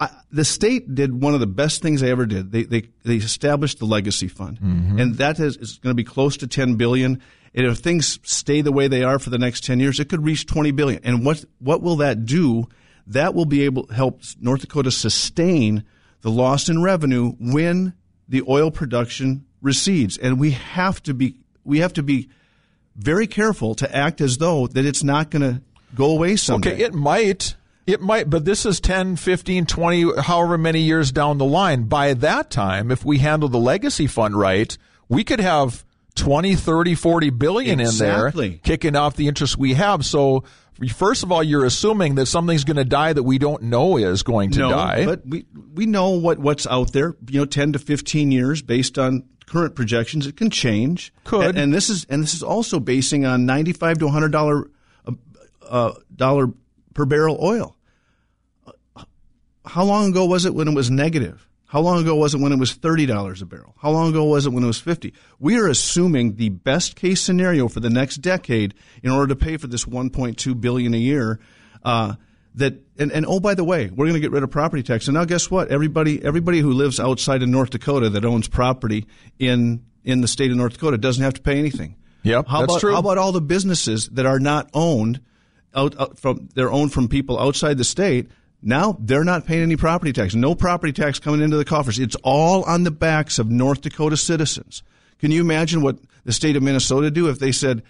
I, the state did one of the best things they ever did. They they, they established the legacy fund, mm-hmm. and that is, is going to be close to 10 billion. And if things stay the way they are for the next 10 years, it could reach 20 billion. And what what will that do? That will be able to help North Dakota sustain the loss in revenue when the oil production recedes. And we have to be we have to be very careful to act as though that it's not going to go away someday. Okay, it might. It might, but this is 10, 15, 20, however many years down the line. By that time, if we handle the legacy fund right, we could have 20, 30, 40 billion Exactly. in there kicking off the interest we have. So, first of all, you're assuming that something's going to die that we don't know is going to no, die. but we we know what what's out there. You know, ten to fifteen years based on current projections. It can change. Could. and, and this is and this is also basing on ninety five to hundred dollar uh, dollar per barrel oil. How long ago was it when it was negative? How long ago was it when it was thirty dollars a barrel? How long ago was it when it was fifty? We are assuming the best case scenario for the next decade in order to pay for this one point two billion a year. Uh, that and, and oh by the way, we're going to get rid of property tax. And now guess what? Everybody everybody who lives outside of North Dakota that owns property in in the state of North Dakota doesn't have to pay anything. Yep, How that's about true. how about all the businesses that are not owned out, out from they're owned from people outside the state? Now they're not paying any property tax. No property tax coming into the coffers. It's all on the backs of North Dakota citizens. Can you imagine what the state of Minnesota do if they said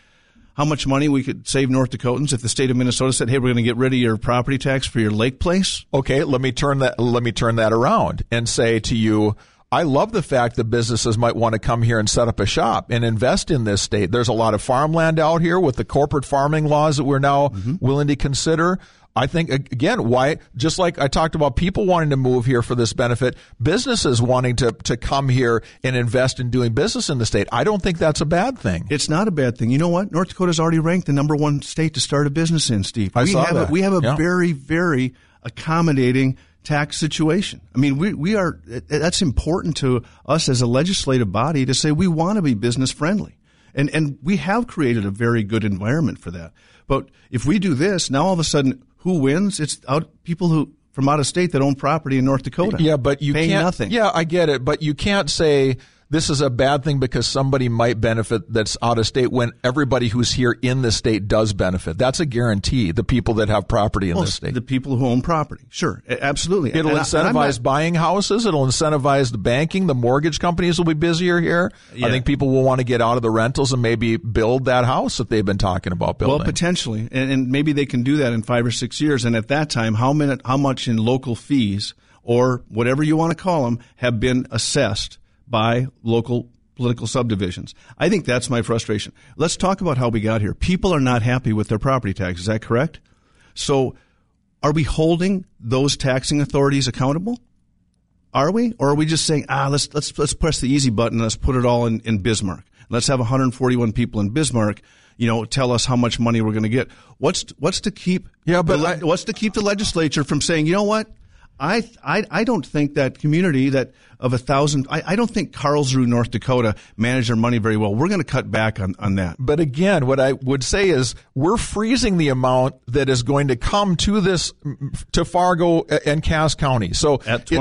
how much money we could save North Dakotans if the state of Minnesota said, "Hey, we're going to get rid of your property tax for your lake place"? Okay, let me turn that let me turn that around and say to you, I love the fact that businesses might want to come here and set up a shop and invest in this state. There's a lot of farmland out here with the corporate farming laws that we're now mm-hmm. willing to consider. I think again, why just like I talked about people wanting to move here for this benefit, businesses wanting to to come here and invest in doing business in the state. I don't think that's a bad thing. It's not a bad thing. You know what? North Dakota's already ranked the number one state to start a business in, Steve. I we saw have that. A, we have a Yeah. very, very accommodating tax situation. I mean, we, we are, that's important to us as a legislative body to say we want to be business friendly. And, and we have created a very good environment for that. But if we do this, now all of a sudden, who wins? It's out, people who, from out of state that own property in North Dakota. Yeah, but you can't. nothing. Yeah, I get it, but you can't say this is a bad thing because somebody might benefit that's out of state when everybody who's here in the state does benefit. That's a guarantee. The people that have property in Well, the state. the people who own property. Sure, absolutely. It'll And I- and I'm not- incentivize buying houses. It'll incentivize the banking. The mortgage companies will be busier here. Yeah. I think people will want to get out of the rentals and maybe build that house that they've been talking about building. Well, potentially, and, and maybe they can do that in five or six years. And at that time, how many, how much in local fees or whatever you want to call them have been assessed by local political subdivisions? I think that's my frustration. Let's talk about how we got here. People are not happy with their property tax. Is that correct? So, are we holding those taxing authorities accountable? Are we, or are we just saying, ah, let's let's let's press the easy button, and let's put it all in, in Bismarck. Let's have 141 people in Bismarck, you know, tell us how much money we're going to get. What's what's to keep? Yeah, but the I- what's to keep the legislature from saying, you know what? I I I don't think that community that of a thousand. I, I don't think Karlsruhe, North Dakota, manage their money very well. We're going to cut back on on that. But again, what I would say is we're freezing the amount that is going to come to this to Fargo and Cass County. So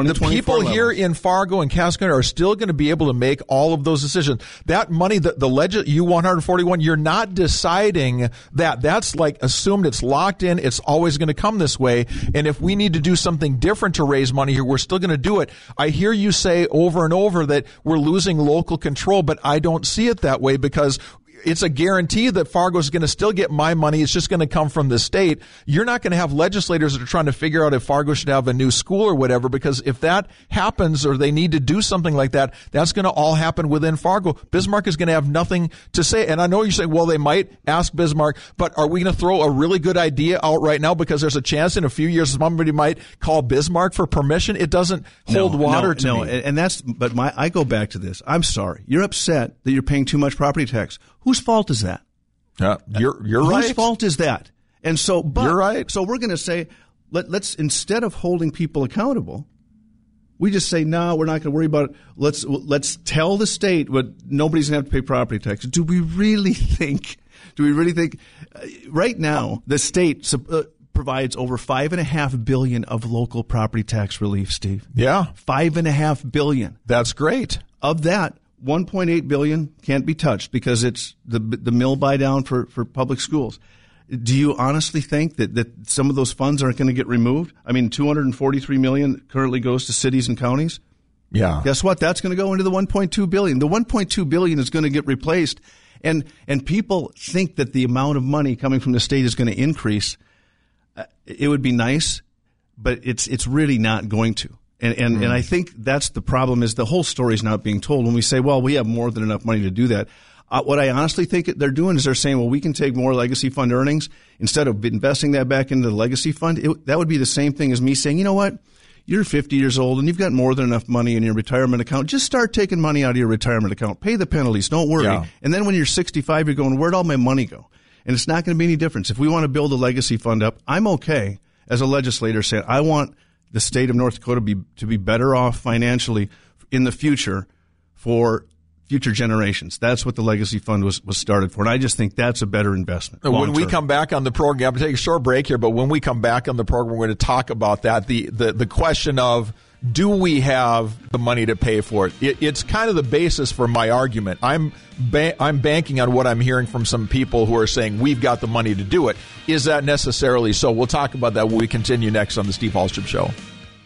the 24 people here in Fargo and Cass County are still going to be able to make all of those decisions. That money, the, the legend U one hundred forty one, you're not deciding that. That's like assumed. It's locked in. It's always going to come this way. And if we need to do something different to raise money here, we're still going to do it. I hear you say over and over that we're losing local control, but I don't see it that way because it's a guarantee that Fargo is going to still get my money. It's just going to come from the state. You're not going to have legislators that are trying to figure out if Fargo should have a new school or whatever, because if that happens or they need to do something like that, that's going to all happen within Fargo. Bismarck is going to have nothing to say. And I know you say, well, they might ask Bismarck, but are we going to throw a really good idea out right now because there's a chance in a few years somebody might call Bismarck for permission? It doesn't hold No, water no, to no, me. and and that's. But my, I go back to this. I'm sorry. You're upset that you're paying too much property tax. Whose fault is that? Yeah, you're you're Whose right. fault is that? And so, but, You're right. So we're going to say, let, let's instead of holding people accountable, we just say, no, we're not going to worry about it. Let's let's tell the state what nobody's going to have to pay property tax. Do we really [laughs] think? Do we really think? Uh, right now, the state uh, provides over five and a half billion of local property tax relief. Steve, Yeah, five and a half billion. that's great. Of that, 1.8 billion can't be touched because it's the the mill buy down for, for public schools. Do you honestly think that, that some of those funds aren't going to get removed? I mean, 243 million currently goes to cities and counties. Yeah. Guess what? That's going to go into the 1.2 billion. The 1.2 billion is going to get replaced, and and people think that the amount of money coming from the state is going to increase. Uh, It would be nice but it's it's really not going to. And and, Mm. and I think that's the problem is the whole story is not being told. When we say, well, we have more than enough money to do that, uh, what I honestly think they're doing is they're saying, well, we can take more legacy fund earnings instead of investing that back into the legacy fund. It, that would be the same thing as me saying, you know what? You're 50 years old and you've got more than enough money in your retirement account. Just start taking money out of your retirement account. Pay the penalties. Don't worry. Yeah. And then when you're 65, you're going, where'd all my money go? And it's not going to be any difference. If we want to build a legacy fund up, I'm okay as a legislator saying, I want the state of North Dakota be, to be better off financially in the future for future generations. That's what the legacy fund was, was started for. And I just think that's a better investment. When we long-term. come back on the program, I'm going to take a short break here, but when we come back on the program, we're going to talk about that. The, the, the question of do we have the money to pay for it? it it's kind of the basis for my argument. I'm, ba- I'm banking on what I'm hearing from some people who are saying we've got the money to do it. Is that necessarily so? We'll talk about that when we continue next on the Steve Hallstrom Show.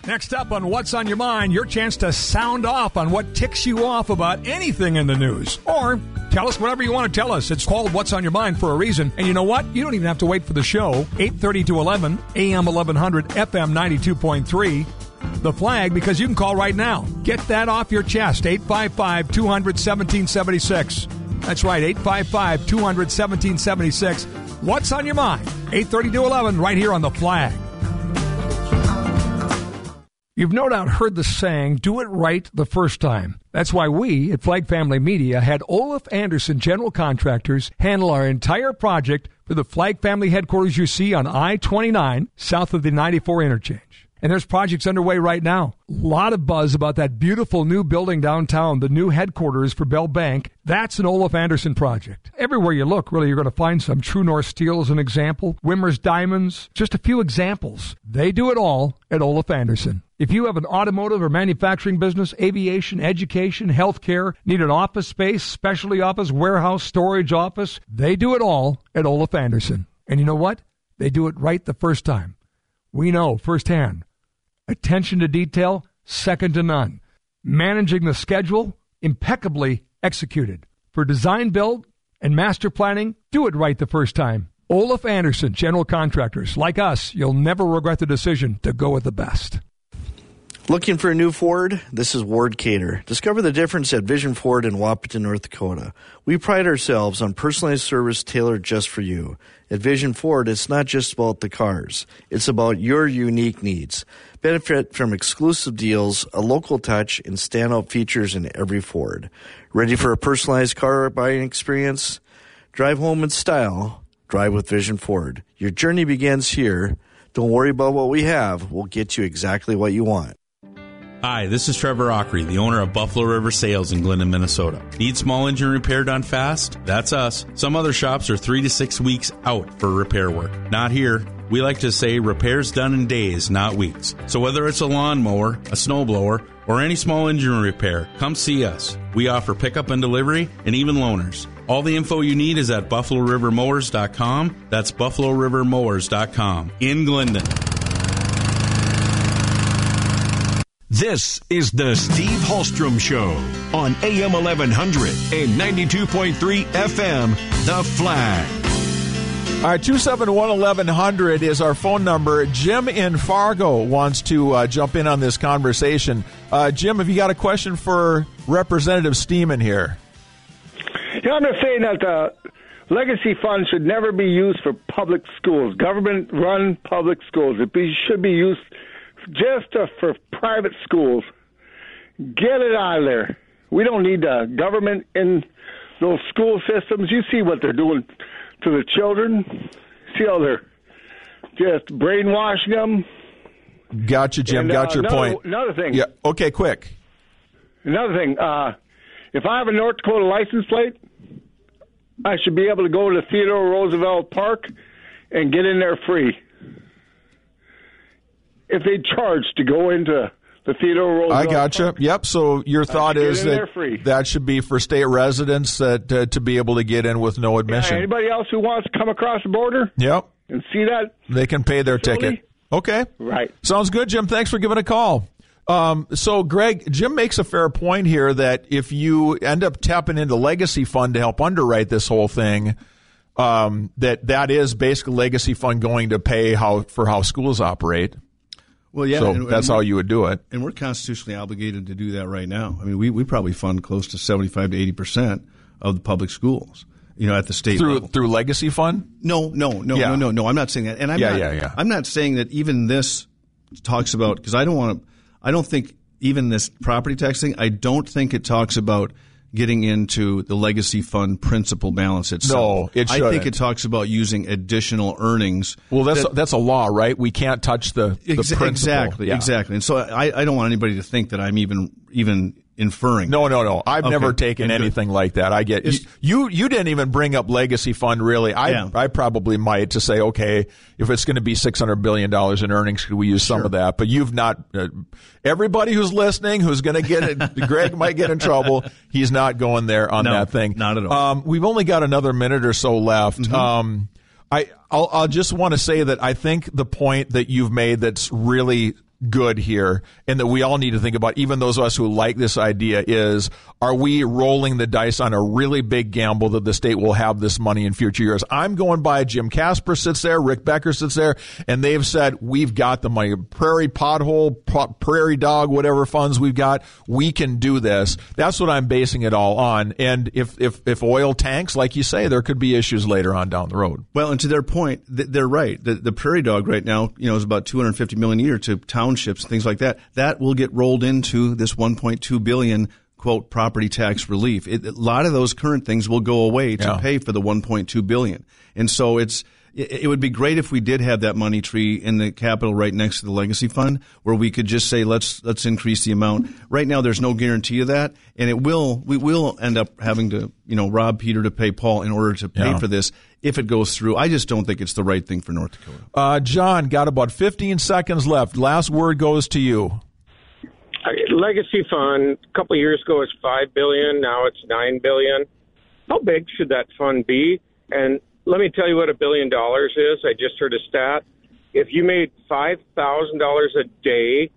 Next up on What's on Your Mind, your chance to sound off on what ticks you off about anything in the news. Or tell us whatever you want to tell us. It's called What's on Your Mind for a reason. And you know what? You don't even have to wait for the show. 8.30 to 11, AM 1100, FM 92.3. The flag, because you can call right now. Get that off your chest. 855 200 1776. That's right, 855 200 1776. What's on your mind? 8.30 to 11, right here on the flag. You've no doubt heard the saying, do it right the first time. That's why we at Flag Family Media had Olaf Anderson General Contractors handle our entire project for the Flag Family headquarters you see on I 29 south of the 94 interchange. And there's projects underway right now. A lot of buzz about that beautiful new building downtown, the new headquarters for Bell Bank. That's an Olaf Anderson project. Everywhere you look, really, you're going to find some. True North Steel is an example. Wimmer's Diamonds, just a few examples. They do it all at Olaf Anderson. If you have an automotive or manufacturing business, aviation, education, healthcare, need an office space, specialty office, warehouse, storage office, they do it all at Olaf Anderson. And you know what? They do it right the first time. We know firsthand. Attention to detail, second to none. Managing the schedule, impeccably executed. For design build and master planning, do it right the first time. Olaf Anderson, general contractors. Like us, you'll never regret the decision to go with the best. Looking for a new Ford? This is Ward Cater. Discover the difference at Vision Ford in Wahpeton, North Dakota. We pride ourselves on personalized service tailored just for you. At Vision Ford, it's not just about the cars, it's about your unique needs. Benefit from exclusive deals, a local touch, and standout features in every Ford. Ready for a personalized car buying experience? Drive home in style. Drive with Vision Ford. Your journey begins here. Don't worry about what we have. We'll get you exactly what you want. Hi, this is Trevor Ockery, the owner of Buffalo River Sales in Glyndon, Minnesota. Need small engine repair done fast? That's us. Some other shops are three to six weeks out for repair work. Not here. We like to say repairs done in days, not weeks. So whether it's a lawnmower, a snowblower, or any small engine repair, come see us. We offer pickup and delivery and even loaners. All the info you need is at buffalorivermowers.com. That's buffalorivermowers.com in Glyndon. This is the Steve Hallstrom Show on AM 1100 and 92.3 FM, The Flag. All right, 271 1100 is our phone number. Jim in Fargo wants to uh, jump in on this conversation. Uh, Jim, have you got a question for Representative Stemen here? Yeah, I'm just saying that the legacy fund should never be used for public schools, government run public schools. It be, should be used just uh, for private schools. Get it out of there. We don't need the government in those school systems. You see what they're doing to the children. See how they're just brainwashing them. Gotcha, Jim. And, got uh, your another, point. Another thing. Yeah. Okay, quick. Another thing. Uh, if I have a North Dakota license plate, I should be able to go to Theodore Roosevelt Park and get in there free. If they charge to go into the Theodore Roosevelt, I gotcha. Yep. So your thought is that that should be for state residents that uh, to be able to get in with no Yeah, admission. anybody else who wants to come across the border Yep. and see that? They can pay their Facility? ticket. Okay. Right. Sounds good, Jim. Thanks for giving a call. Um, so, Greg, Jim makes a fair point here that if you end up tapping into legacy fund to help underwrite this whole thing, um, that that is basically legacy fund going to pay how for how schools operate. Well, yeah, so and- that's and how you would do it. And we're constitutionally obligated to do that right now. I mean, we, we probably fund close to 75 to 80 percent of the public schools, you know, at the state Through level. through legacy fund. No, no, no, Yeah. no, no, no. I'm not saying that. And I'm Yeah, not, yeah, yeah. I'm not saying that even this talks about because I don't want to. I don't think even this property tax thing. I don't think it talks about getting into the legacy fund principal balance itself. No, it I think it talks about using additional earnings. Well, that's that- that's a law, right? We can't touch the, the principal. exactly, Yeah. exactly. And so I, I don't want anybody to think that I'm even even inferring. No, no, no. I've Okay, never taken and good. anything like that. I get you, It's- you. You didn't even bring up legacy fund. Really, I Yeah. I probably might to say, okay, if it's going to be six hundred billion dollars in earnings, could we use some of that? But you've not. Uh, everybody who's listening, who's going to get it, [laughs] Greg might get in trouble. He's not going there on No, that thing. not at all. Um, we've only got another minute or so left. Mm-hmm. Um, I I'll, I'll just want to say that I think the point that you've made that's really good here and that we all need to think about even those of us who like this idea is are we rolling the dice on a really big gamble that the state will have this money in future years? I'm going by jim kasper sits there rick becker sits there and they've said we've got the money. Prairie pothole prairie dog whatever funds we've got we can do this. That's what i'm basing it all on. And if if if oil tanks like you say there could be issues later on down the road. Well, and to their point, they're right. The, the prairie dog right now, you know, is about 250 million a year to townships things like that. That will get rolled into this 1.2 billion quote property tax relief. It, a lot of those current things will go away to Yeah. pay for the 1.2 billion, and so it's. It it would be great if we did have that money tree in the capital right next to the legacy fund, where we could just say let's let's increase the amount. Right now, there's no guarantee of that, and it will we will end up having to you know rob Peter to pay Paul in order to pay Yeah. for this if it goes through. I just don't think it's the right thing for North Dakota. uh, john got about 15 seconds left last word goes to you Legacy fund a couple of years ago was five billion. Now it's nine billion. How big should that fund be? And let me tell you what a billion dollars is. I just heard a stat. If you made five thousand dollars a day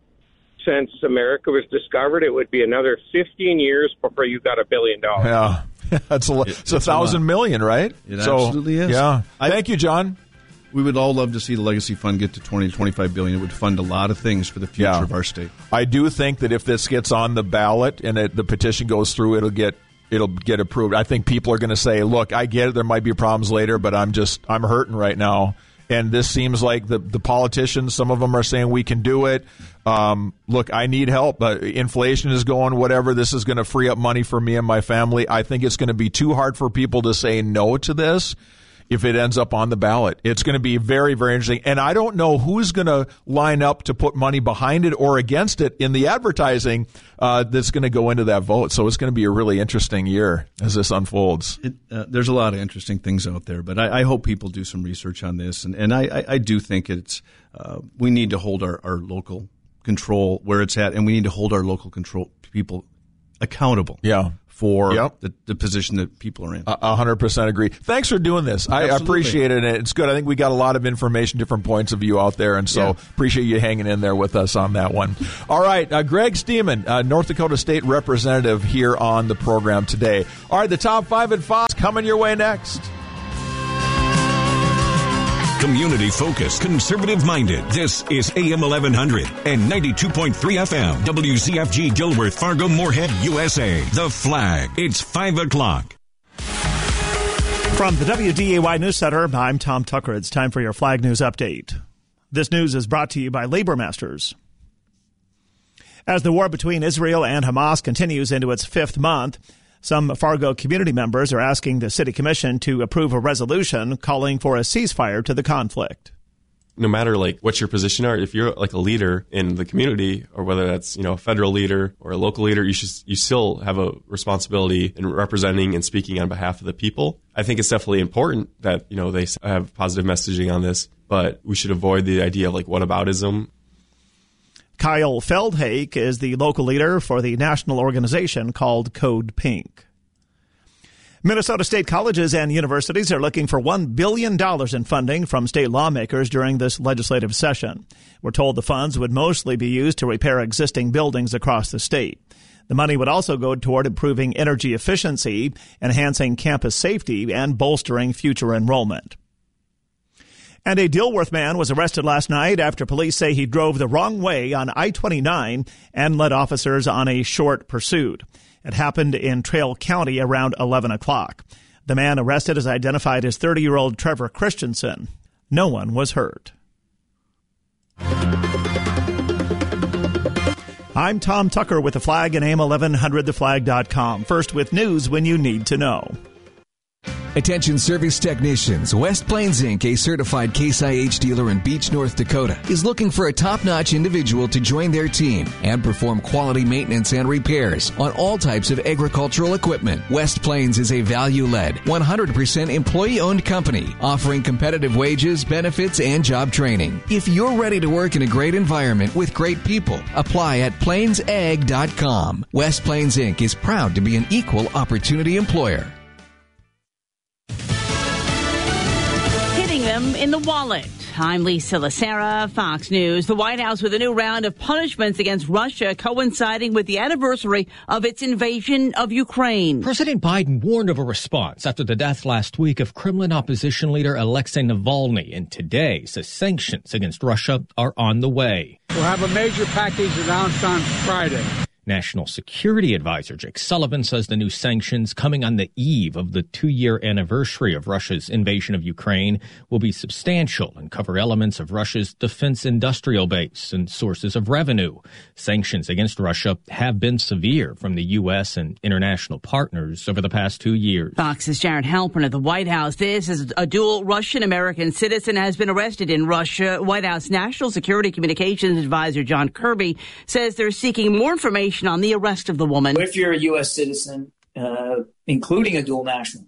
since America was discovered, it would be another fifteen years before you got a billion dollars. Yeah, [laughs] that's a lot. It's a it's a lot. thousand million, right? It so, absolutely is. Yeah. Thank you, John. We would all love to see the legacy fund get to 20 to 25 billion. It would fund a lot of things for the future Yeah. of our state. I do think that if this gets on the ballot and it, the petition goes through, it'll get it'll get approved. I think people are going to say, "Look, I get it. There might be problems later, but I'm just I'm hurting right now." And this seems like the the politicians. Some of them are saying we can do it. Um, look, I need help. But inflation is going. Whatever. This is going to free up money for me and my family. I think it's going to be too hard for people to say no to this if it ends up on the ballot. It's going to be very, very interesting. And I don't know who's going to line up to put money behind it or against it in the advertising uh, that's going to go into that vote. So it's going to be a really interesting year as this unfolds. It, uh, there's a lot of interesting things out there, but I, I hope people do some research on this. And, and I, I, I do think it's uh, we need to hold our, our local control where it's at, and we need to hold our local control people accountable. Yeah. For Yep. the, the position that people are in. A hundred percent agree. Thanks for doing this. I Absolutely. appreciate it. It's good. I think we got a lot of information, different points of view out there, and so Yeah. appreciate you hanging in there with us on that one. All right, uh, Greg Stemen, uh, North Dakota State Representative, here on the program today. All right, the top five at Fox coming your way next. Community focused, conservative minded. This is AM 1100 and 92.3 FM. WZFG Dilworth, Fargo, Moorhead, USA. The flag. It's 5 o'clock. From the WDAY News Center, I'm Tom Tucker. It's time for your Flag News Update. This news is brought to you by Labor Masters. As the war between Israel and Hamas continues into its fifth month, some Fargo community members are asking the City Commission to approve a resolution calling for a ceasefire to the conflict. no matter like what your position are, if you're like a leader in the community, or whether that's you know a federal leader or a local leader, you should you still have a responsibility in representing and speaking on behalf of the people. I think it's definitely important that you know they have positive messaging on this, but we should avoid the idea of like whataboutism. Kyle Feldhake is the local leader for the national organization called Code Pink. Minnesota state colleges and universities are looking for $1 billion in funding from state lawmakers during this legislative session. We're told the funds would mostly be used to repair existing buildings across the state. The money would also go toward improving energy efficiency, enhancing campus safety, and bolstering future enrollment. And a Dilworth man was arrested last night after police say he drove the wrong way on I 29 and led officers on a short pursuit. It happened in Traill County around 11 o'clock. The man arrested is identified as 30 year old Trevor Christensen. No one was hurt. I'm Tom Tucker with the flag and AM1100theflag.com. First with news when you need to know. Attention service technicians. West Plains Inc., a certified Case IH dealer in Beach, North Dakota, is looking for a top-notch individual to join their team and perform quality maintenance and repairs on all types of agricultural equipment. West Plains is a value-led, 100% employee-owned company offering competitive wages, benefits, and job training. If you're ready to work in a great environment with great people, apply at plainsag.com. West Plains Inc. is proud to be an equal opportunity employer. Them in the wallet. I'm Lisa Lacera, Fox News. The White House with a new round of punishments against Russia coinciding with the anniversary of its invasion of Ukraine. President Biden warned of a response after the death last week of Kremlin opposition leader Alexei Navalny. And today says sanctions against Russia are on the way. We'll have a major package announced on Friday. National Security Advisor Jake Sullivan says the new sanctions coming on the eve of the two year anniversary of Russia's invasion of Ukraine will be substantial and cover elements of Russia's defense industrial base and sources of revenue. Sanctions against Russia have been severe from the U.S. and international partners over the past two years. Fox's Jared Halpern at the White House. This is a dual Russian American citizen has been arrested in Russia. White House National Security Communications Advisor John Kirby says they're seeking more information information on the arrest of the woman. If you're a U.S. citizen, uh, including a dual national,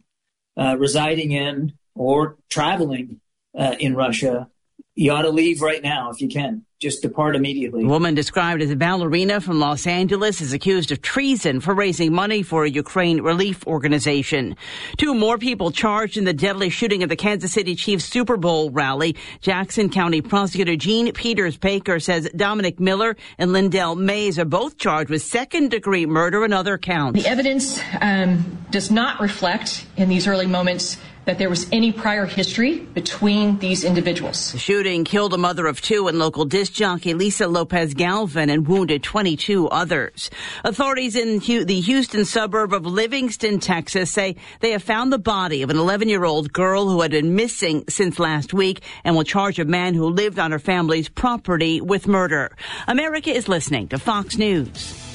uh, residing in or traveling uh, in Russia, you ought to leave right now if you can just depart immediately. A woman described as a ballerina from Los Angeles is accused of treason for raising money for a Ukraine relief organization. Two more people charged in the deadly shooting at the Kansas City Chiefs Super Bowl rally. Jackson County prosecutor Jean Peters Baker says Dominic Miller and Lyndell Mays are both charged with second degree murder and other counts. The evidence um, does not reflect in these early moments that there was any prior history between these individuals. The shooting killed a mother of two and local disc jockey Lisa Lopez Galvan and wounded 22 others. Authorities in the Houston suburb of Livingston, Texas say they have found the body of an 11 year old girl who had been missing since last week and will charge a man who lived on her family's property with murder. America is listening to Fox News.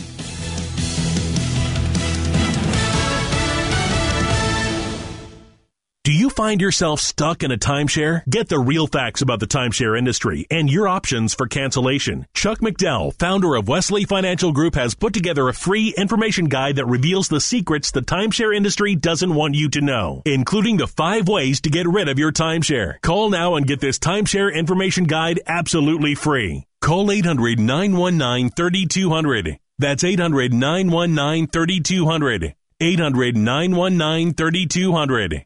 Do you find yourself stuck in a timeshare? Get the real facts about the timeshare industry and your options for cancellation. Chuck McDowell, founder of Wesley Financial Group, has put together a free information guide that reveals the secrets the timeshare industry doesn't want you to know, including the five ways to get rid of your timeshare. Call now and get this timeshare information guide absolutely free. Call 800 919 3200. That's 800 919 3200. 800 919 3200.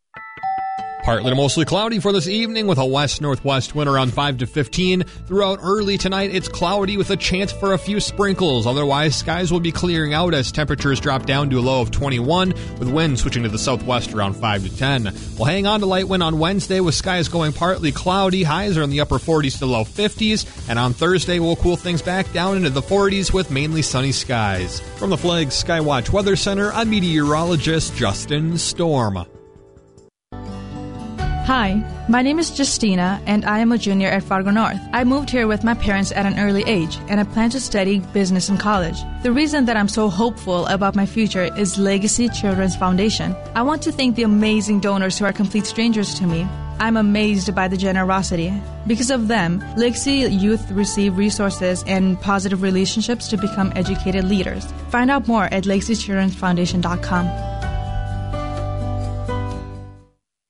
Partly to mostly cloudy for this evening with a west northwest wind around 5 to 15. Throughout early tonight, it's cloudy with a chance for a few sprinkles. Otherwise, skies will be clearing out as temperatures drop down to a low of 21, with wind switching to the southwest around 5 to 10. We'll hang on to light wind on Wednesday with skies going partly cloudy. Highs are in the upper 40s to low 50s. And on Thursday, we'll cool things back down into the 40s with mainly sunny skies. From the Flag Skywatch Weather Center, I'm meteorologist Justin Storm. Hi, my name is Justina, and I am a junior at Fargo North. I moved here with my parents at an early age, and I plan to study business in college. The reason that I'm so hopeful about my future is Legacy Children's Foundation. I want to thank the amazing donors who are complete strangers to me. I'm amazed by the generosity. Because of them, Legacy youth receive resources and positive relationships to become educated leaders. Find out more at legacychildrensfoundation.com.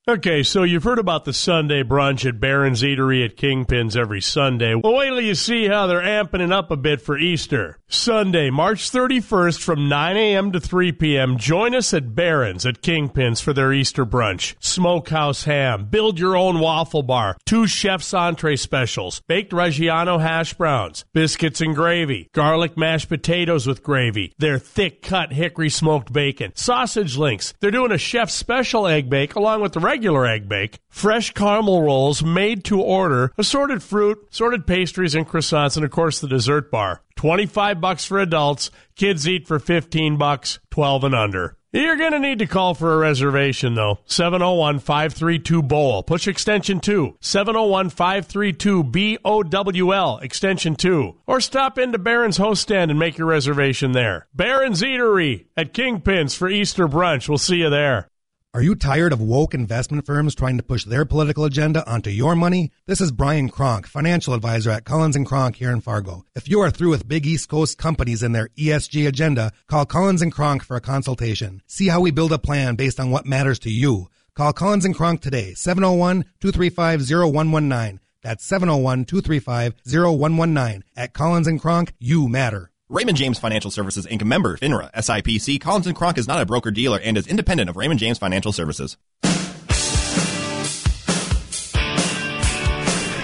Okay, so you've heard about the Sunday brunch at Barron's Eatery at Kingpins every Sunday. Well, wait till you see how they're amping it up a bit for Easter. Sunday, March 31st from 9 a.m. to 3 p.m. Join us at Barron's at Kingpins for their Easter brunch. Smokehouse ham, build your own waffle bar, two chef's entree specials, baked Reggiano hash browns, biscuits and gravy, garlic mashed potatoes with gravy, their thick cut hickory smoked bacon, sausage links. They're doing a chef's special egg bake along with the regular egg bake, fresh caramel rolls made to order, assorted fruit, assorted pastries and croissants, and of course the dessert bar. 25 bucks for adults, kids eat for 15 bucks, 12 and under. You're going to need to call for a reservation though. 701-532-BOWL. Push extension 2. 701-532-BOWL extension 2. Or stop into Barron's host stand and make your reservation there. Barron's Eatery at Kingpins for Easter brunch. We'll see you there. Are you tired of woke investment firms trying to push their political agenda onto your money? This is Brian Kronk, financial advisor at Collins and Kronk here in Fargo. If you are through with big East Coast companies and their ESG agenda, call Collins and Kronk for a consultation. See how we build a plan based on what matters to you. Call Collins and Kronk today, 701-235-0119. That's 701-235-0119. At Collins and Kronk, you matter. Raymond James Financial Services Inc. member, FINRA, SIPC, Collins & Kronk is not a broker dealer and is independent of Raymond James Financial Services.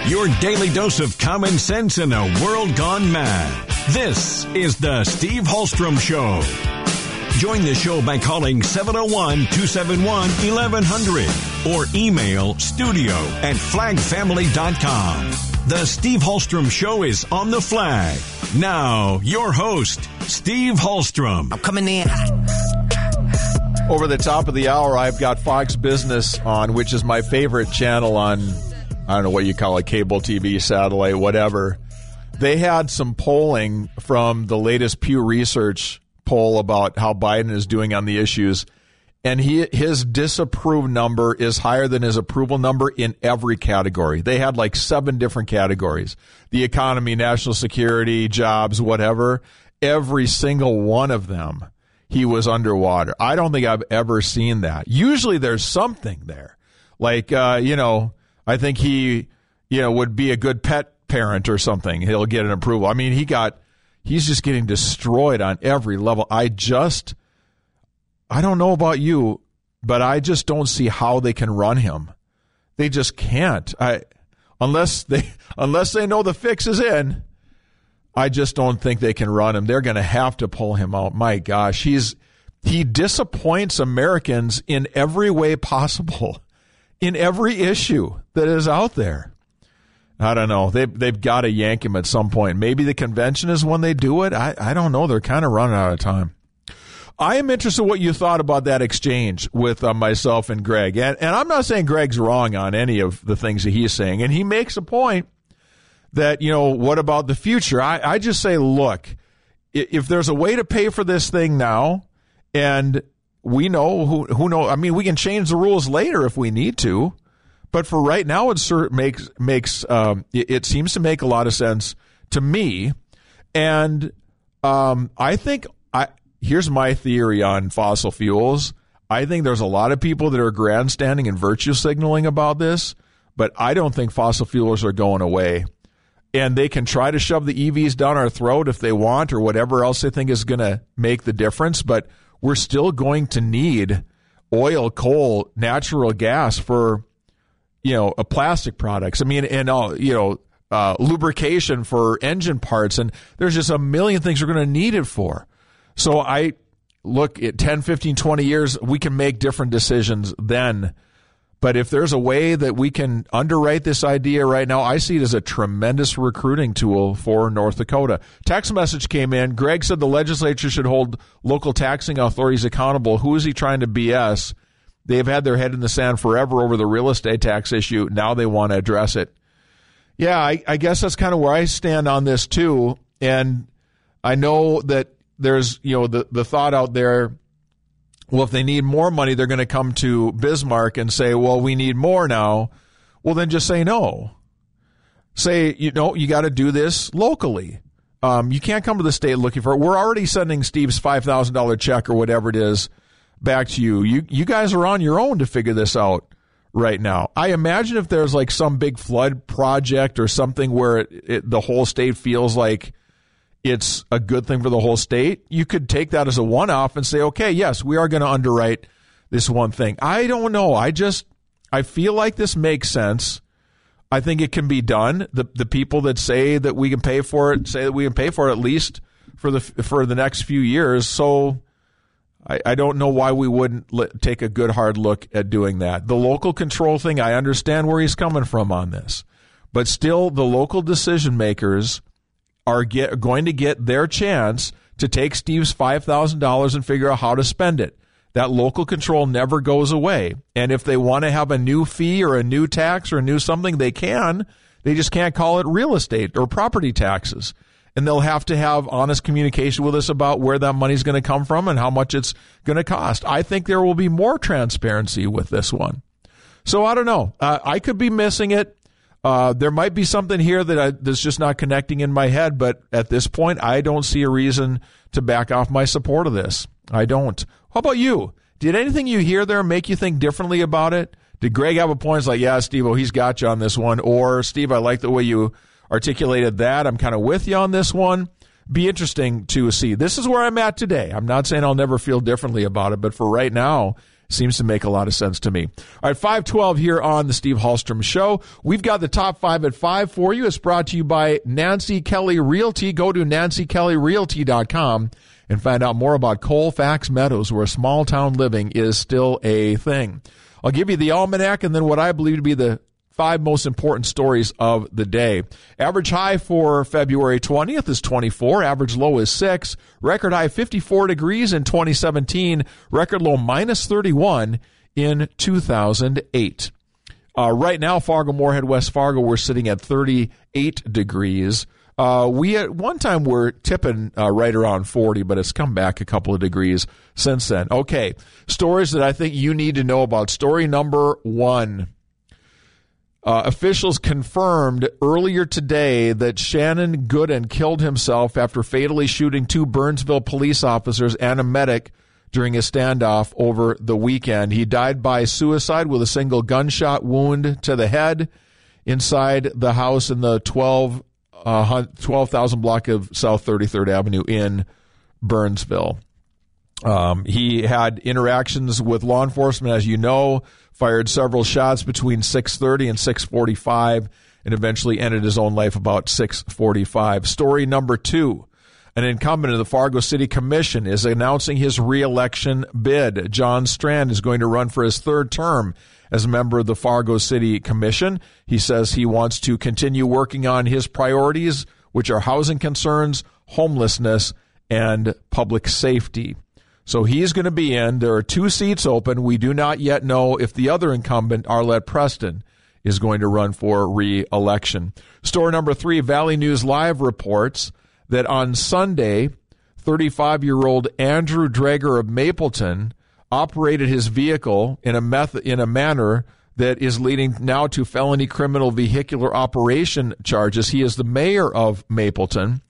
Your daily dose of common sense in a world gone mad. This is the Steve Hallstrom Show. Join the show by calling 701-271-1100 or email studio at flagfamily.com. The Steve Hallstrom Show is on the flag. Now, your host, Steve Hallstrom. I'm coming in. Over the top of the hour, I've got Fox Business on, which is my favorite channel on, I don't know what you call it, cable TV, satellite, whatever. They had some polling from the latest Pew Research poll about how Biden is doing on the issues and he his disapprove number is higher than his approval number in every category. They had like seven different categories: the economy, national security, jobs, whatever. Every single one of them, he was underwater. I don't think I've ever seen that. Usually, there's something there, like uh, you know, I think he, you know, would be a good pet parent or something. He'll get an approval. I mean, he got, he's just getting destroyed on every level. I just I don't know about you, but I just don't see how they can run him. They just can't. I unless they [laughs] unless they know the fix is in. I just don't think they can run him. They're going to have to pull him out. My gosh, he's he disappoints Americans in every way possible, [laughs] in every issue that is out there. I don't know. They've they've got to yank him at some point. Maybe the convention is when they do it. I, I don't know. They're kind of running out of time. I am interested in what you thought about that exchange with uh, myself and Greg. And, and I'm not saying Greg's wrong on any of the things that he's saying. And he makes a point that, you know, what about the future? I, I just say, look, if there's a way to pay for this thing now, and we know who, who know, I mean, we can change the rules later if we need to. But for right now, it makes makes um, it, it seems to make a lot of sense to me, and um, I think here's my theory on fossil fuels. I think there's a lot of people that are grandstanding and virtue signaling about this, but I don't think fossil fuels are going away. And they can try to shove the EVs down our throat if they want or whatever else they think is going to make the difference, but we're still going to need oil, coal, natural gas for you know, a plastic products. I mean, and all, you know, uh, lubrication for engine parts and there's just a million things we're going to need it for. So I look at 10, 15, 20 years, we can make different decisions then. But if there's a way that we can underwrite this idea right now, I see it as a tremendous recruiting tool for North Dakota. Text message came in. Greg said the legislature should hold local taxing authorities accountable. Who is he trying to BS? They've had their head in the sand forever over the real estate tax issue. Now they want to address it. Yeah, I, I guess that's kind of where I stand on this too. And I know that there's you know the the thought out there well if they need more money they're going to come to Bismarck and say well we need more now. Well then just say no. Say you know you got to do this locally. Um, you can't come to the state looking for it. We're already sending Steve's $5000 check or whatever it is back to you. You you guys are on your own to figure this out right now. I imagine if there's like some big flood project or something where it, it, the whole state feels like it's a good thing for the whole state, you could take that as a one off and say, okay, yes, we are going to underwrite this one thing. I don't know. I just, I feel like this makes sense. I think it can be done. The the people that say that we can pay for it say that we can pay for it at least for the for the next few years. So I, I don't know why we wouldn't let, take a good hard look at doing that. The local control thing, I understand where he's coming from on this, but still, the local decision makers are get, going to get their chance to take Steve's five thousand dollars and figure out how to spend it. That local control never goes away. And if they want to have a new fee or a new tax or a new something, they can. They just can't call it real estate or property taxes and they'll have to have honest communication with us about where that money's going to come from and how much it's going to cost. I think there will be more transparency with this one. So I don't know. Uh, I could be missing it. Uh, there might be something here that I, that's just not connecting in my head, but at this point, I don't see a reason to back off my support of this. I don't. How about you? Did anything you hear there make you think differently about it? Did Greg have a point? It's like, yeah, Steve, oh, he's got you on this one. Or, Steve, I like the way you articulated that. I'm kind of with you on this one. Be interesting to see. This is where I'm at today. I'm not saying I'll never feel differently about it, but for right now, seems to make a lot of sense to me. All right, 512 here on the Steve Hallstrom Show. We've got the top five at five for you. It's brought to you by Nancy Kelly Realty. Go to nancykellyrealty.com and find out more about Colfax Meadows, where small town living is still a thing. I'll give you the almanac and then what I believe to be the five most important stories of the day. Average high for February 20th is 24. Average low is 6. Record high 54 degrees in 2017. Record low minus 31 in 2008. Uh, right now, Fargo Moorhead, West Fargo, we're sitting at 38 degrees. Uh, we at one time were tipping uh, right around 40, but it's come back a couple of degrees since then. Okay, stories that I think you need to know about. Story number one. Uh, officials confirmed earlier today that Shannon Gooden killed himself after fatally shooting two Burnsville police officers and a medic during a standoff over the weekend. He died by suicide with a single gunshot wound to the head inside the house in the 12 uh, 12,000 block of South 33rd Avenue in Burnsville. Um, he had interactions with law enforcement, as you know, fired several shots between 6:30 and 6:45 and eventually ended his own life about 6:45. Story number 2. An incumbent of the Fargo City Commission is announcing his reelection bid. John Strand is going to run for his third term as a member of the Fargo City Commission. He says he wants to continue working on his priorities, which are housing concerns, homelessness, and public safety. So he's going to be in. There are two seats open. We do not yet know if the other incumbent, Arlette Preston, is going to run for re election. Story number three Valley News Live reports that on Sunday, 35 year old Andrew Drager of Mapleton operated his vehicle in a, method, in a manner that is leading now to felony criminal vehicular operation charges. He is the mayor of Mapleton.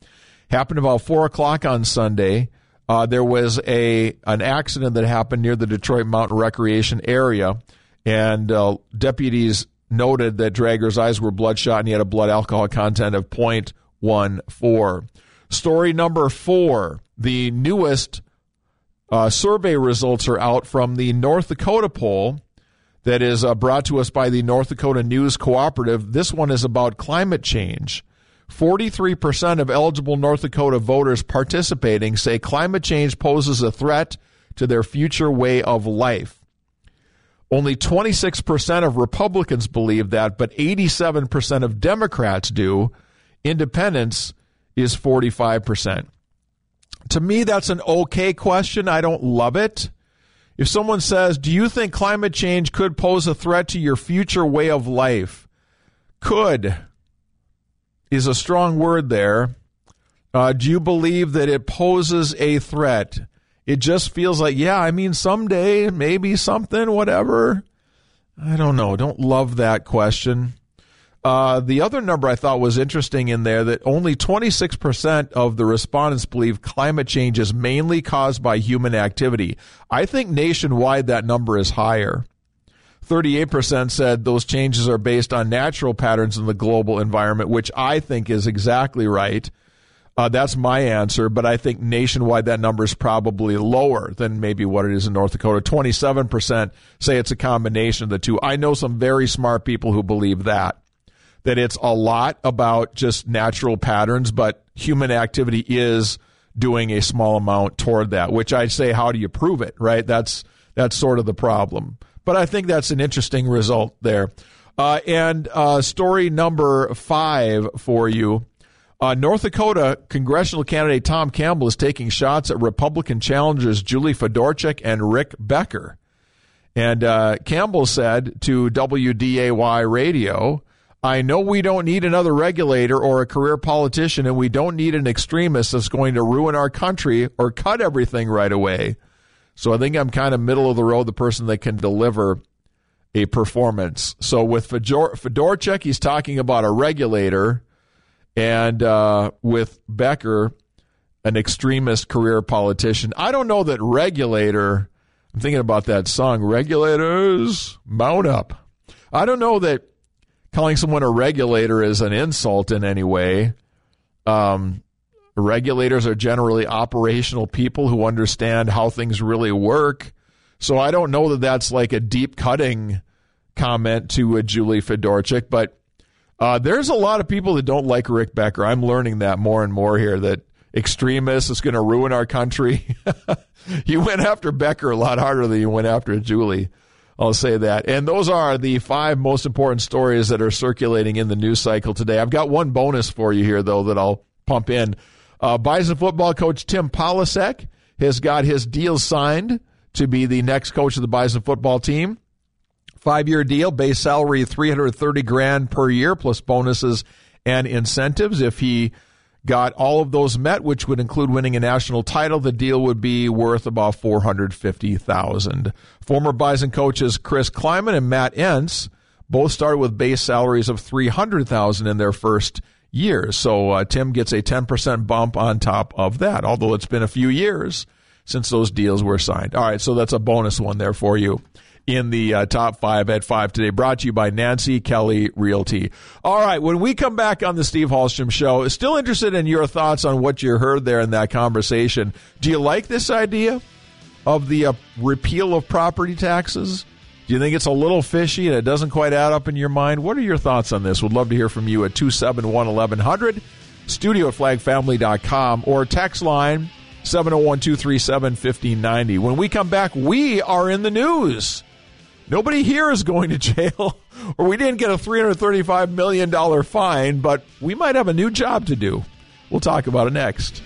Happened about 4 o'clock on Sunday uh, there was a an accident that happened near the Detroit Mountain Recreation area, and uh, deputies noted that Drager's eyes were bloodshot and he had a blood alcohol content of 0.14. Story number four: the newest uh, survey results are out from the North Dakota poll that is uh, brought to us by the North Dakota News Cooperative. This one is about climate change. 43% of eligible North Dakota voters participating say climate change poses a threat to their future way of life. Only 26% of Republicans believe that, but 87% of Democrats do. Independents is 45%. To me, that's an okay question. I don't love it. If someone says, Do you think climate change could pose a threat to your future way of life? Could is a strong word there. Uh, do you believe that it poses a threat? It just feels like, yeah, I mean, someday, maybe something, whatever. I don't know. Don't love that question. Uh, the other number I thought was interesting in there that only 26% of the respondents believe climate change is mainly caused by human activity. I think nationwide that number is higher. 38% said those changes are based on natural patterns in the global environment, which I think is exactly right. Uh, that's my answer, but I think nationwide that number is probably lower than maybe what it is in North Dakota. 27% say it's a combination of the two. I know some very smart people who believe that, that it's a lot about just natural patterns, but human activity is doing a small amount toward that, which I'd say, how do you prove it, right? That's, that's sort of the problem. But I think that's an interesting result there. Uh, and uh, story number five for you uh, North Dakota congressional candidate Tom Campbell is taking shots at Republican challengers Julie Fedorchak and Rick Becker. And uh, Campbell said to WDAY radio, I know we don't need another regulator or a career politician, and we don't need an extremist that's going to ruin our country or cut everything right away. So I think I'm kind of middle of the road, the person that can deliver a performance. So with Fedor- Fedorchak, he's talking about a regulator and uh, with Becker, an extremist career politician. I don't know that regulator. I'm thinking about that song, Regulators Mount Up. I don't know that calling someone a regulator is an insult in any way. Um, regulators are generally operational people who understand how things really work. So I don't know that that's like a deep cutting comment to a Julie Fedorchak, but uh, there's a lot of people that don't like Rick Becker. I'm learning that more and more here that extremists is going to ruin our country. [laughs] you went after Becker a lot harder than you went after Julie. I'll say that. And those are the five most important stories that are circulating in the news cycle today. I've got one bonus for you here, though, that I'll pump in. Uh, Bison football coach Tim Polasek has got his deal signed to be the next coach of the Bison football team. Five year deal, base salary 330 grand per year plus bonuses and incentives. If he got all of those met, which would include winning a national title, the deal would be worth about 450,000. Former Bison coaches Chris Klieman and Matt Entz both started with base salaries of 300,000 in their first year. So uh, Tim gets a 10% bump on top of that, although it's been a few years since those deals were signed. All right, so that's a bonus one there for you in the uh, top five at five today. Brought to you by Nancy Kelly Realty. All right, when we come back on the Steve Hallstrom Show, still interested in your thoughts on what you heard there in that conversation. Do you like this idea of the uh, repeal of property taxes? Do you think it's a little fishy and it doesn't quite add up in your mind? What are your thoughts on this? We'd love to hear from you at 271 1100, studio at flagfamily.com, or text line 701 237 1590. When we come back, we are in the news. Nobody here is going to jail, [laughs] or we didn't get a $335 million fine, but we might have a new job to do. We'll talk about it next.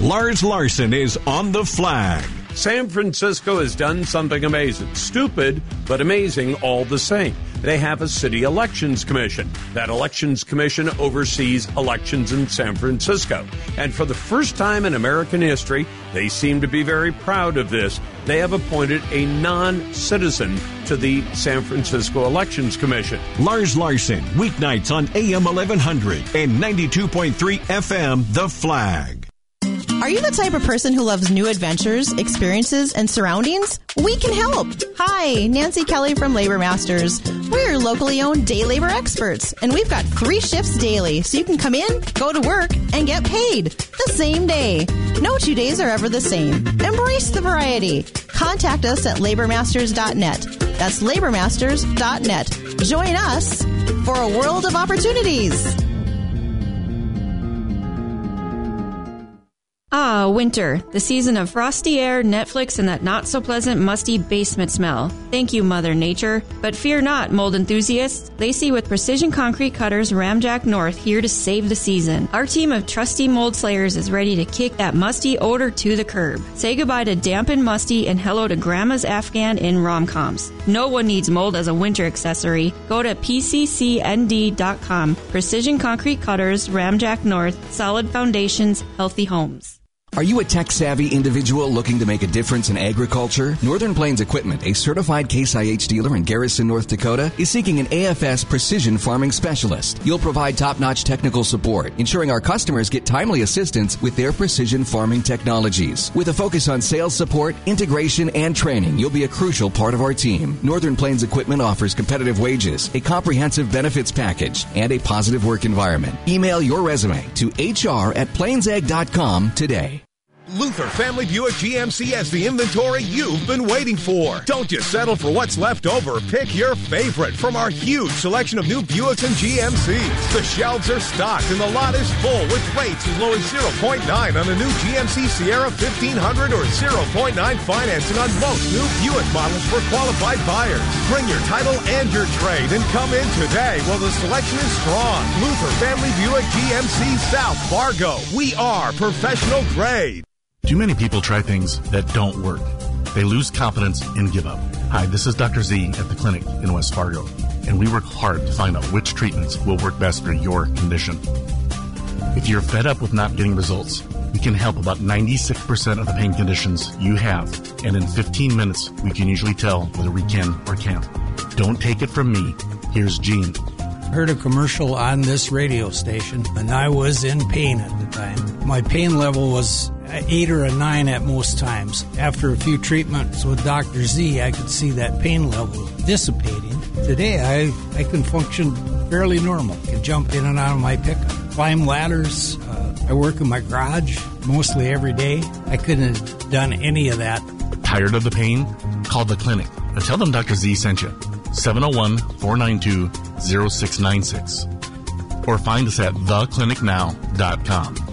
Lars Larson is on the flag. San Francisco has done something amazing. Stupid, but amazing all the same. They have a city elections commission. That elections commission oversees elections in San Francisco. And for the first time in American history, they seem to be very proud of this. They have appointed a non citizen to the San Francisco Elections Commission. Lars Larson, weeknights on AM 1100 and 92.3 FM, The Flag. Are you the type of person who loves new adventures, experiences, and surroundings? We can help. Hi, Nancy Kelly from Labor Masters. We're locally owned day labor experts, and we've got three shifts daily, so you can come in, go to work, and get paid the same day. No two days are ever the same. Embrace the variety. Contact us at labormasters.net. That's labormasters.net. Join us for a world of opportunities. Ah, winter, the season of frosty air, Netflix, and that not so pleasant, musty basement smell. Thank you, Mother Nature. But fear not, mold enthusiasts. Lacey with Precision Concrete Cutters Ramjack North here to save the season. Our team of trusty mold slayers is ready to kick that musty odor to the curb. Say goodbye to damp and musty and hello to Grandma's Afghan in romcoms. No one needs mold as a winter accessory. Go to pccnd.com. Precision Concrete Cutters Ramjack North. Solid foundations, healthy homes. Are you a tech savvy individual looking to make a difference in agriculture? Northern Plains Equipment, a certified Case IH dealer in Garrison, North Dakota, is seeking an AFS precision farming specialist. You'll provide top notch technical support, ensuring our customers get timely assistance with their precision farming technologies. With a focus on sales support, integration, and training, you'll be a crucial part of our team. Northern Plains Equipment offers competitive wages, a comprehensive benefits package, and a positive work environment. Email your resume to hr at plainsegg.com today. Luther Family Buick GMC has the inventory you've been waiting for. Don't just settle for what's left over. Pick your favorite from our huge selection of new Buicks and GMCs. The shelves are stocked and the lot is full with rates as low as 0.9 on the new GMC Sierra 1500 or 0.9 financing on most new Buick models for qualified buyers. Bring your title and your trade and come in today while the selection is strong. Luther Family Buick GMC South Fargo. We are professional grade. Too many people try things that don't work. They lose confidence and give up. Hi, this is Dr. Z at the clinic in West Fargo, and we work hard to find out which treatments will work best for your condition. If you're fed up with not getting results, we can help about 96% of the pain conditions you have, and in 15 minutes, we can usually tell whether we can or can't. Don't take it from me. Here's Gene. Heard a commercial on this radio station, and I was in pain at the time. My pain level was eight or a nine at most times. After a few treatments with Dr. Z, I could see that pain level dissipating. Today, I, I can function fairly normal. I can jump in and out of my pickup, climb ladders. Uh, I work in my garage mostly every day. I couldn't have done any of that. Tired of the pain? Call the clinic and tell them Dr. Z sent you. 701 492 0696. Or find us at theclinicnow.com.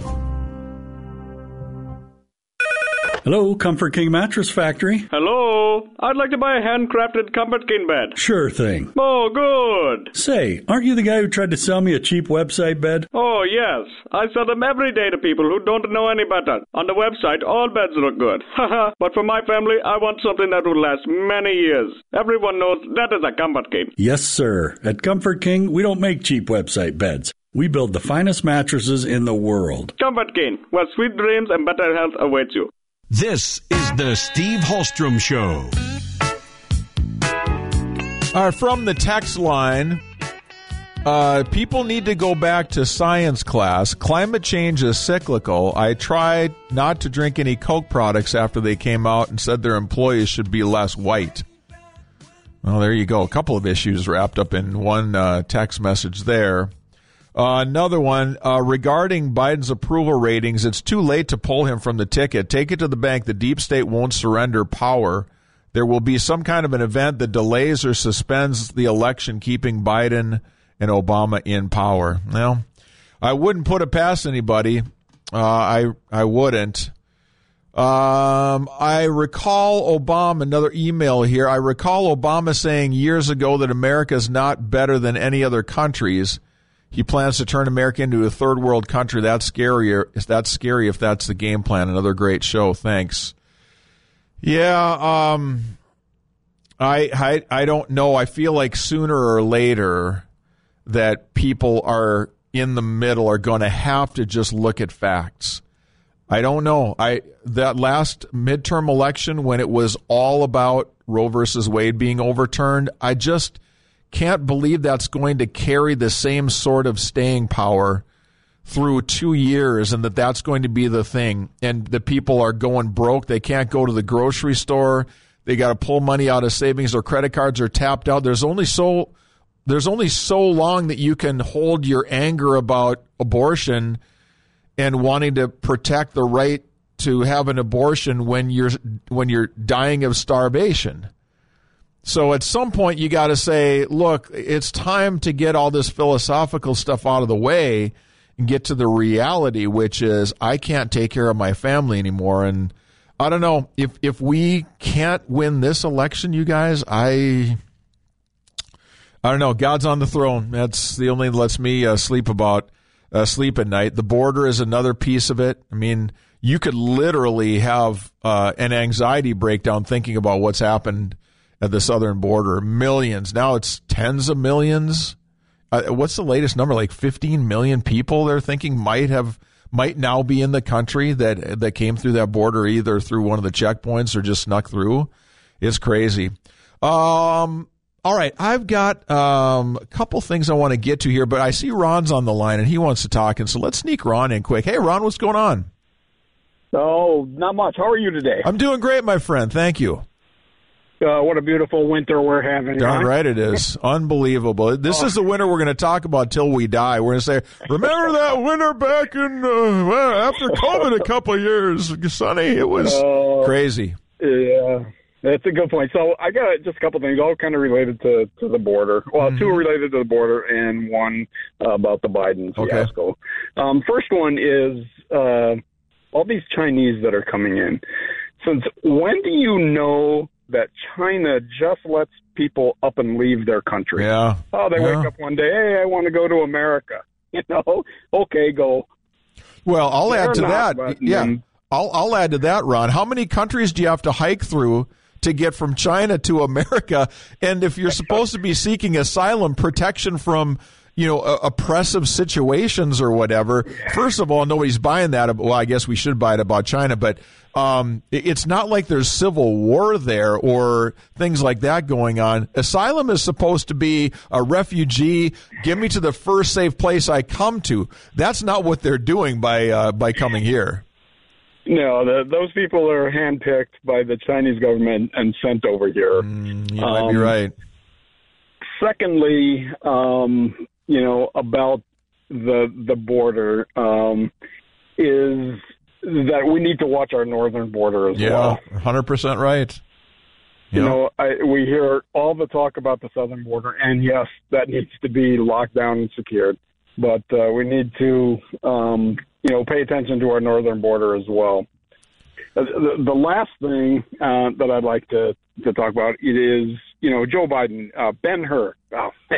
Hello, Comfort King Mattress Factory. Hello, I'd like to buy a handcrafted Comfort King bed. Sure thing. Oh, good. Say, aren't you the guy who tried to sell me a cheap website bed? Oh, yes. I sell them every day to people who don't know any better. On the website, all beds look good. [laughs] Haha, but for my family, I want something that will last many years. Everyone knows that is a Comfort King. Yes, sir. At Comfort King, we don't make cheap website beds. We build the finest mattresses in the world. Comfort King, where sweet dreams and better health awaits you. This is the Steve Hallstrom Show. Right, from the text line, uh, people need to go back to science class. Climate change is cyclical. I tried not to drink any Coke products after they came out and said their employees should be less white. Well, there you go. A couple of issues wrapped up in one uh, text message there. Uh, another one uh, regarding Biden's approval ratings. It's too late to pull him from the ticket. Take it to the bank. The deep state won't surrender power. There will be some kind of an event that delays or suspends the election, keeping Biden and Obama in power. Now, I wouldn't put it past anybody. Uh, I I wouldn't. Um, I recall Obama, another email here. I recall Obama saying years ago that America is not better than any other countries. He plans to turn America into a third world country. That's scarier. That scary if that's the game plan? Another great show. Thanks. Yeah, um, I, I I don't know. I feel like sooner or later that people are in the middle are going to have to just look at facts. I don't know. I that last midterm election when it was all about Roe versus Wade being overturned, I just can't believe that's going to carry the same sort of staying power through two years and that that's going to be the thing. And the people are going broke. They can't go to the grocery store. They got to pull money out of savings. or credit cards are tapped out. There's only so there's only so long that you can hold your anger about abortion and wanting to protect the right to have an abortion when you're when you're dying of starvation. So at some point, you got to say, look, it's time to get all this philosophical stuff out of the way and get to the reality, which is I can't take care of my family anymore. And I don't know if if we can't win this election, you guys, I I don't know. God's on the throne. That's the only that lets me uh, sleep about uh, sleep at night. The border is another piece of it. I mean, you could literally have uh, an anxiety breakdown thinking about what's happened at the southern border. Millions. Now it's tens of millions. Uh, what's the latest number? Like 15 million people they're thinking might have might now be in the country that that came through that border either through one of the checkpoints or just snuck through. It's crazy. Um, all right, I've got um, a couple things I want to get to here, but I see Ron's on the line and he wants to talk, and so let's sneak Ron in quick. Hey, Ron, what's going on? Oh, not much. How are you today? I'm doing great, my friend. Thank you. Uh, what a beautiful winter we're having. Darn huh? right it is. [laughs] Unbelievable. This Oh. is the winter we're going to talk about till we die. We're going to say, remember that winter back in, uh, well, after COVID a couple of years, Sonny? It was Uh, crazy. Yeah, that's a good point. So I got just a couple things, all kind of related to, to the border. Well, two related to the border, and one uh, about the Biden Okay. fiasco. Um, first one is uh, all these Chinese that are coming in. Since when do you know that China just lets people up and leave their country? Yeah. Oh, they Yeah. wake up one day, hey, I want to go to America. [laughs] You know, okay, go. Well, I'll They're add to that. Yeah. them- I'll, I'll add to that, Ron. How many countries do you have to hike through to get from China to America? And if you're supposed to be seeking asylum, protection from, you know, uh, oppressive situations or whatever, first of all, nobody's buying that. Well, I guess we should buy it about China, but um, it's not like there's civil war there or things like that going on. Asylum is supposed to be a refugee. Give me to the first safe place I come to. That's not what they're doing by uh, by coming here. No, the, those people are handpicked by the Chinese government and sent over here. Mm, You might be Um, right. Secondly, um, you know about the the border um, is that we need to watch our northern border as well. Yeah, hundred percent right. You Yeah. know, I, we hear all the talk about the southern border, and yes, that needs to be locked down and secured. But uh, we need to, um, you know, pay attention to our northern border as well. Uh, The, the last thing uh, that I'd like to, to talk about it is, you know, Joe Biden, uh, Ben Hur, oh, [laughs]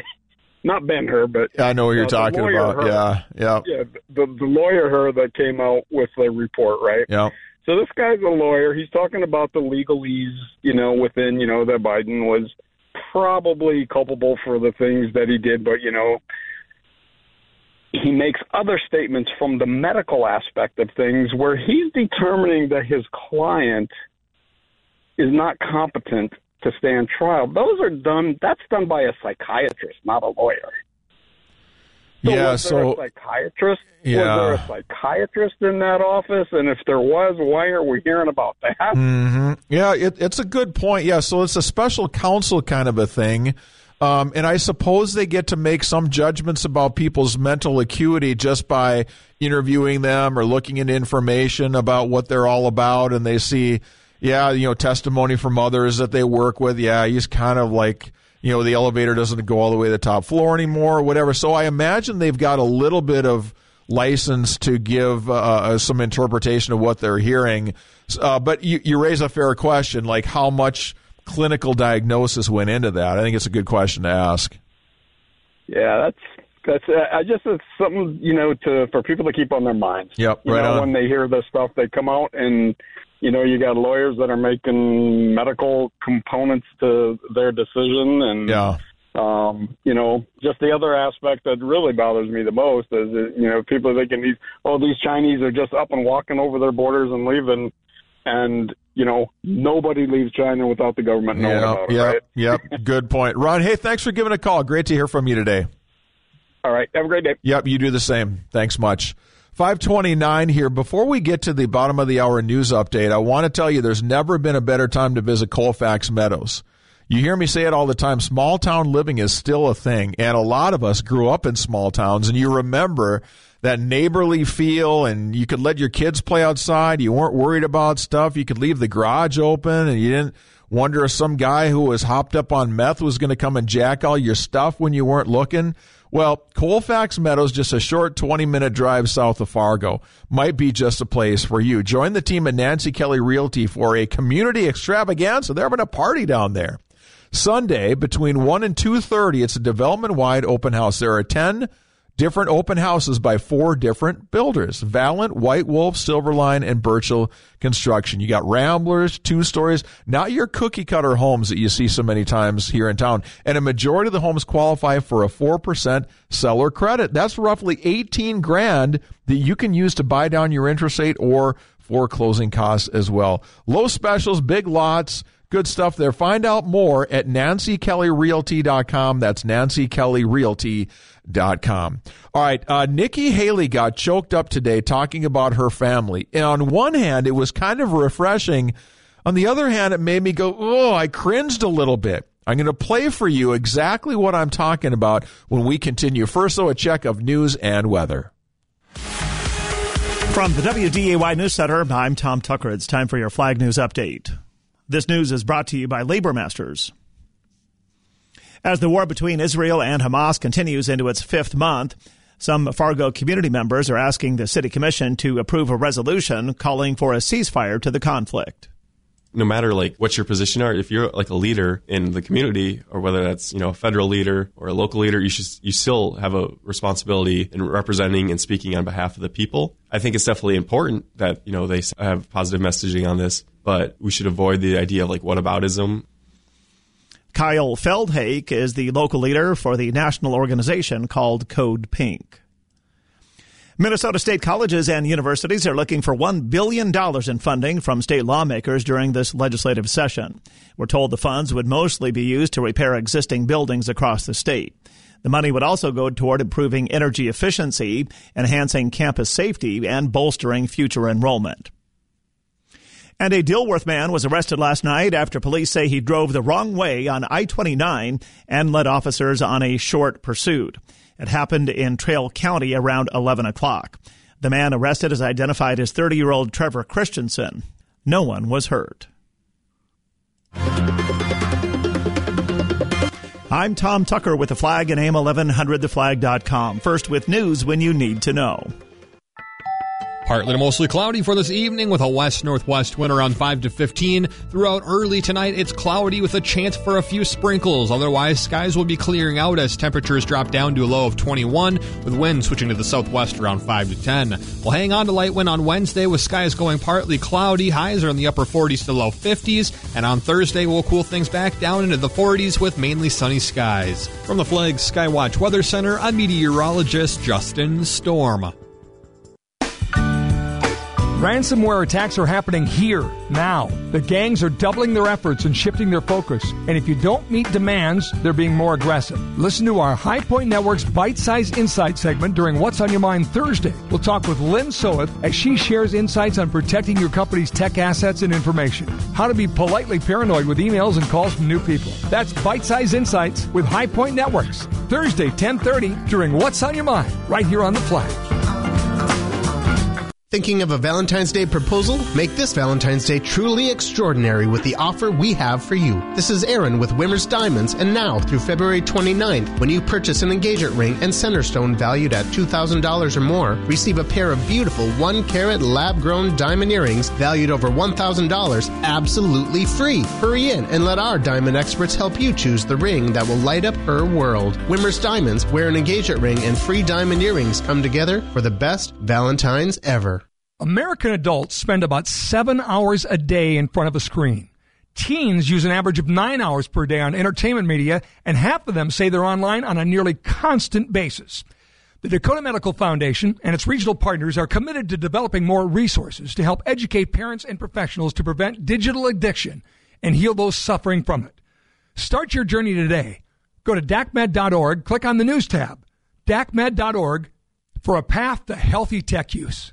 not Ben Hur, but I know what you're uh, talking about. Hur. Yeah, yeah, yeah, the the lawyer Hur that came out with the report, right? yeah. So this guy's a lawyer. He's talking about the legalese, you know, within, you know, that Biden was probably culpable for the things that he did, but you know, he makes other statements from the medical aspect of things where he's determining that his client is not competent to stand trial. Those are done that's done by a psychiatrist, not a lawyer. So Yeah, was there so- a psychiatrist? Yeah. Was there a psychiatrist in that office? And if there was, why are we hearing about that? hmm Yeah, it, it's a good point. Yeah, so it's a special counsel kind of a thing. Um, and I suppose they get to make some judgments about people's mental acuity just by interviewing them or looking at information about what they're all about. And they see, yeah, you know, testimony from others that they work with. Yeah, he's kind of like, you know, the elevator doesn't go all the way to the top floor anymore or whatever. So I imagine they've got a little bit of license to give uh, some interpretation of what they're hearing. Uh, but you, you raise a fair question, like how much clinical diagnosis went into that. I think it's a good question to ask. Yeah, that's that's. Uh, I just it's something you know to for people to keep on their minds. Yep, You right know, on. when they hear this stuff, they come out and you know you got lawyers that are making medical components to their decision, and Yeah. um, you know, just the other aspect that really bothers me the most is that, you know people are thinking these oh these Chinese are just up and walking over their borders and leaving, and you know nobody leaves China without the government knowing Yeah, about it. yep, Right? yep. [laughs] Good point. Ron, hey, thanks for giving a call. Great to hear from you today. All right. Have a great day. Yep, you do the same. Thanks much. 529 here. Before we get to the bottom of the hour news update, I want to tell you there's never been a better time to visit Colfax Meadows. You hear me say it all the time. Small town living is still a thing. And a lot of us grew up in small towns and you remember that neighborly feel and you could let your kids play outside. You weren't worried about stuff. You could leave the garage open and you didn't wonder if some guy who was hopped up on meth was going to come and jack all your stuff when you weren't looking. Well, Colfax Meadows, just a short 20 minute drive south of Fargo, might be just a place for you. Join the team at Nancy Kelly Realty for a community extravaganza. They're having a party down there. Sunday between 1 and 2.30, it's a development-wide open house. There are 10 different open houses by four different builders Valent, White Wolf, Silverline, and Birchall Construction. You got Ramblers, two stories, not your cookie cutter homes that you see so many times here in town. And a majority of the homes qualify for a 4% seller credit. That's roughly 18 grand that you can use to buy down your interest rate or for closing costs as well. Low specials, big lots, good stuff there. Find out more at nancykellyrealty.com. That's nancykellyrealty.com. All right. Uh, Nikki Haley got choked up today talking about her family. And on one hand, it was kind of refreshing. On the other hand, it made me go, oh, I cringed a little bit. I'm going to play for you exactly what I'm talking about when we continue. First, though, a check of news and weather. From the WDAY News Center, I'm Tom Tucker. It's time for your Flag News Update. This news is brought to you by Labor Masters. As the war between Israel and Hamas continues into its fifth month, some Fargo community members are asking the City Commission to approve a resolution calling for a ceasefire to the conflict no matter like what your position are, if you're like a leader in the community, or whether that's you know a federal leader or a local leader, you should you still have a responsibility in representing and speaking on behalf of the people. I think it's definitely important that you know they have positive messaging on this, but we should avoid the idea of like whataboutism. Kyle Feldhake is the local leader for the national organization called Code Pink. Minnesota state colleges and universities are looking for $1 billion in funding from state lawmakers during this legislative session. We're told the funds would mostly be used to repair existing buildings across the state. The money would also go toward improving energy efficiency, enhancing campus safety, and bolstering future enrollment. And a Dilworth man was arrested last night after police say he drove the wrong way on I 29 and led officers on a short pursuit. It happened in Traill County around 11 o'clock. The man arrested is identified as 30 year old Trevor Christensen. No one was hurt. I'm Tom Tucker with the flag and AM 1100theflag.com. First with news when you need to know. Partly to mostly cloudy for this evening with a west northwest wind around 5 to 15. Throughout early tonight, it's cloudy with a chance for a few sprinkles. Otherwise, skies will be clearing out as temperatures drop down to a low of 21, with winds switching to the southwest around 5 to 10. We'll hang on to light wind on Wednesday with skies going partly cloudy. Highs are in the upper 40s to low 50s. And on Thursday, we'll cool things back down into the 40s with mainly sunny skies. From the Flag Skywatch Weather Center, I'm meteorologist Justin Storm. Ransomware attacks are happening here, now. The gangs are doubling their efforts and shifting their focus. And if you don't meet demands, they're being more aggressive. Listen to our High Point Network's Bite Size Insight segment during What's on Your Mind Thursday. We'll talk with Lynn Soeth as she shares insights on protecting your company's tech assets and information. How to be politely paranoid with emails and calls from new people. That's Bite Size Insights with High Point Networks. Thursday, 1030 during What's on Your Mind, right here on The Flag. Thinking of a Valentine's Day proposal? Make this Valentine's Day truly extraordinary with the offer we have for you. This is Aaron with Wimmer's Diamonds, and now through February 29th, when you purchase an engagement ring and center stone valued at $2,000 or more, receive a pair of beautiful one carat lab grown diamond earrings valued over $1,000 absolutely free. Hurry in and let our diamond experts help you choose the ring that will light up her world. Wimmer's Diamonds, where an engagement ring and free diamond earrings come together for the best Valentine's ever. American adults spend about seven hours a day in front of a screen. Teens use an average of nine hours per day on entertainment media, and half of them say they're online on a nearly constant basis. The Dakota Medical Foundation and its regional partners are committed to developing more resources to help educate parents and professionals to prevent digital addiction and heal those suffering from it. Start your journey today. Go to dakmed.org, click on the news tab, dakmed.org, for a path to healthy tech use.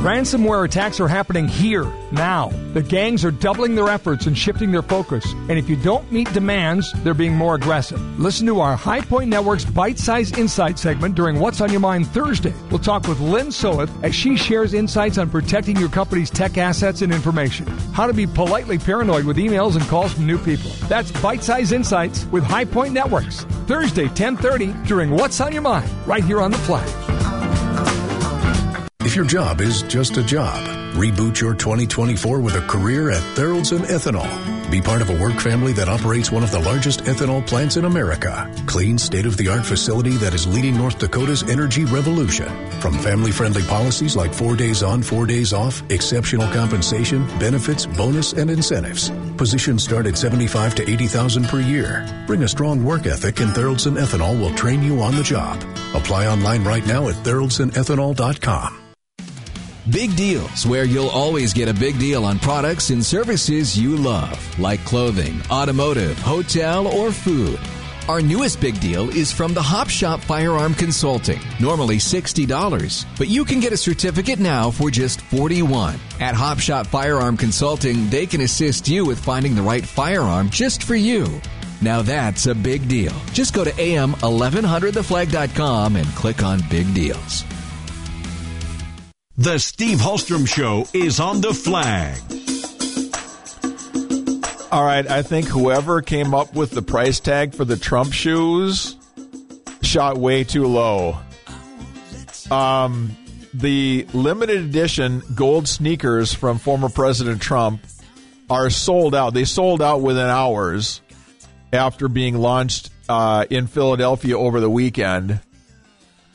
Ransomware attacks are happening here, now. The gangs are doubling their efforts and shifting their focus. And if you don't meet demands, they're being more aggressive. Listen to our High Point Network's Bite Size Insight segment during What's on Your Mind Thursday. We'll talk with Lynn Soeth as she shares insights on protecting your company's tech assets and information. How to be politely paranoid with emails and calls from new people. That's Bite Size Insights with High Point Networks. Thursday, 1030 during What's on Your Mind, right here on The Flag. Your job is just a job, reboot your 2024 with a career at Tharaldson Ethanol. Be part of a work family that operates one of the largest ethanol plants in America. Clean, state-of-the-art facility that is leading North Dakota's energy revolution. From family-friendly policies like four days on, four days off, exceptional compensation, benefits, bonus, and incentives. Positions start at 75 to 80,000 per year. Bring a strong work ethic and Tharaldson Ethanol will train you on the job. Apply online right now at tharaldsonethanol.com. Big Deals, where you'll always get a big deal on products and services you love, like clothing, automotive, hotel, or food. Our newest big deal is from the Hop Shop Firearm Consulting, normally $60, but you can get a certificate now for just $41. At Hop Shop Firearm Consulting, they can assist you with finding the right firearm just for you. Now that's a big deal. Just go to am1100theflag.com and click on big deals. The Steve Hallstrom Show is on the flag. All right, I think whoever came up with the price tag for the Trump shoes shot way too low. Um, the limited edition gold sneakers from former President Trump are sold out. They sold out within hours after being launched uh, in Philadelphia over the weekend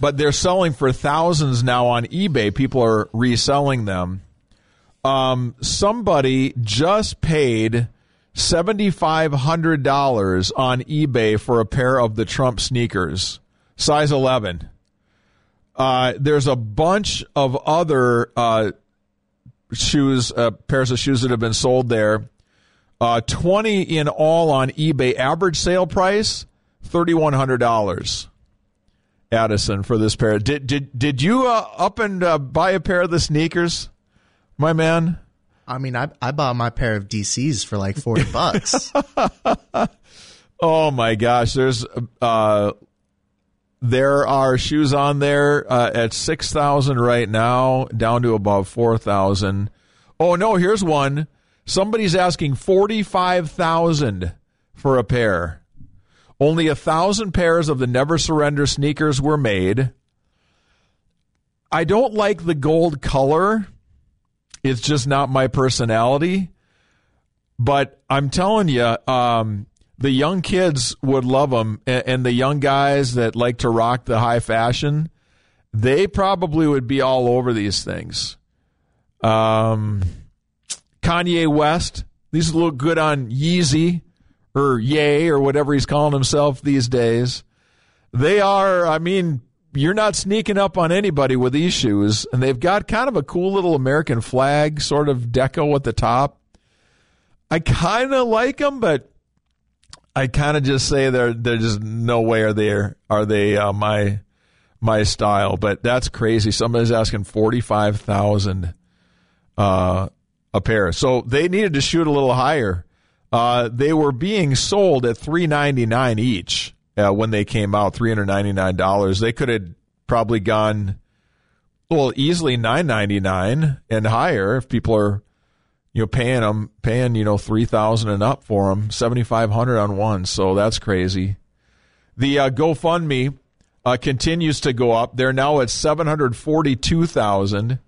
but they're selling for thousands now on eBay. People are reselling them. Um, somebody just paid $7,500 on eBay for a pair of the Trump sneakers, size 11. Uh, there's a bunch of other uh, shoes, uh, pairs of shoes that have been sold there. Uh, 20 in all on eBay. Average sale price, $3,100. Addison for this pair. Did did did you uh, up and uh, buy a pair of the sneakers, my man? I mean, I I bought my pair of DCs for like forty [laughs] bucks. oh my gosh, there's uh, there are shoes on there uh, at six thousand right now, down to about four thousand. Oh no, here's one. Somebody's asking forty five thousand for a pair. Only a thousand pairs of the Never Surrender sneakers were made. I don't like the gold color. It's just not my personality. But I'm telling you, um, the young kids would love them, and, and the young guys that like to rock the high fashion, they probably would be all over these things. Um, Kanye West, these look good on Yeezy or Ye or whatever he's calling himself these days. They are, I mean, you're not sneaking up on anybody with these shoes, and they've got kind of a cool little American flag sort of deco at the top. I kind of like them, but I kind of just say they're they're just no way are they are they uh, my my style. But that's crazy. Somebody's asking forty five thousand uh, a pair, so they needed to shoot a little higher. Uh, they were being sold at three ninety nine each uh, when they came out. Three hundred ninety nine dollars. They could have probably gone well easily nine ninety nine and higher if people are you know paying them paying you know three thousand and up for them seventy five hundred on one. So that's crazy. The uh, GoFundMe uh, continues to go up. They're now at seven hundred forty two thousand.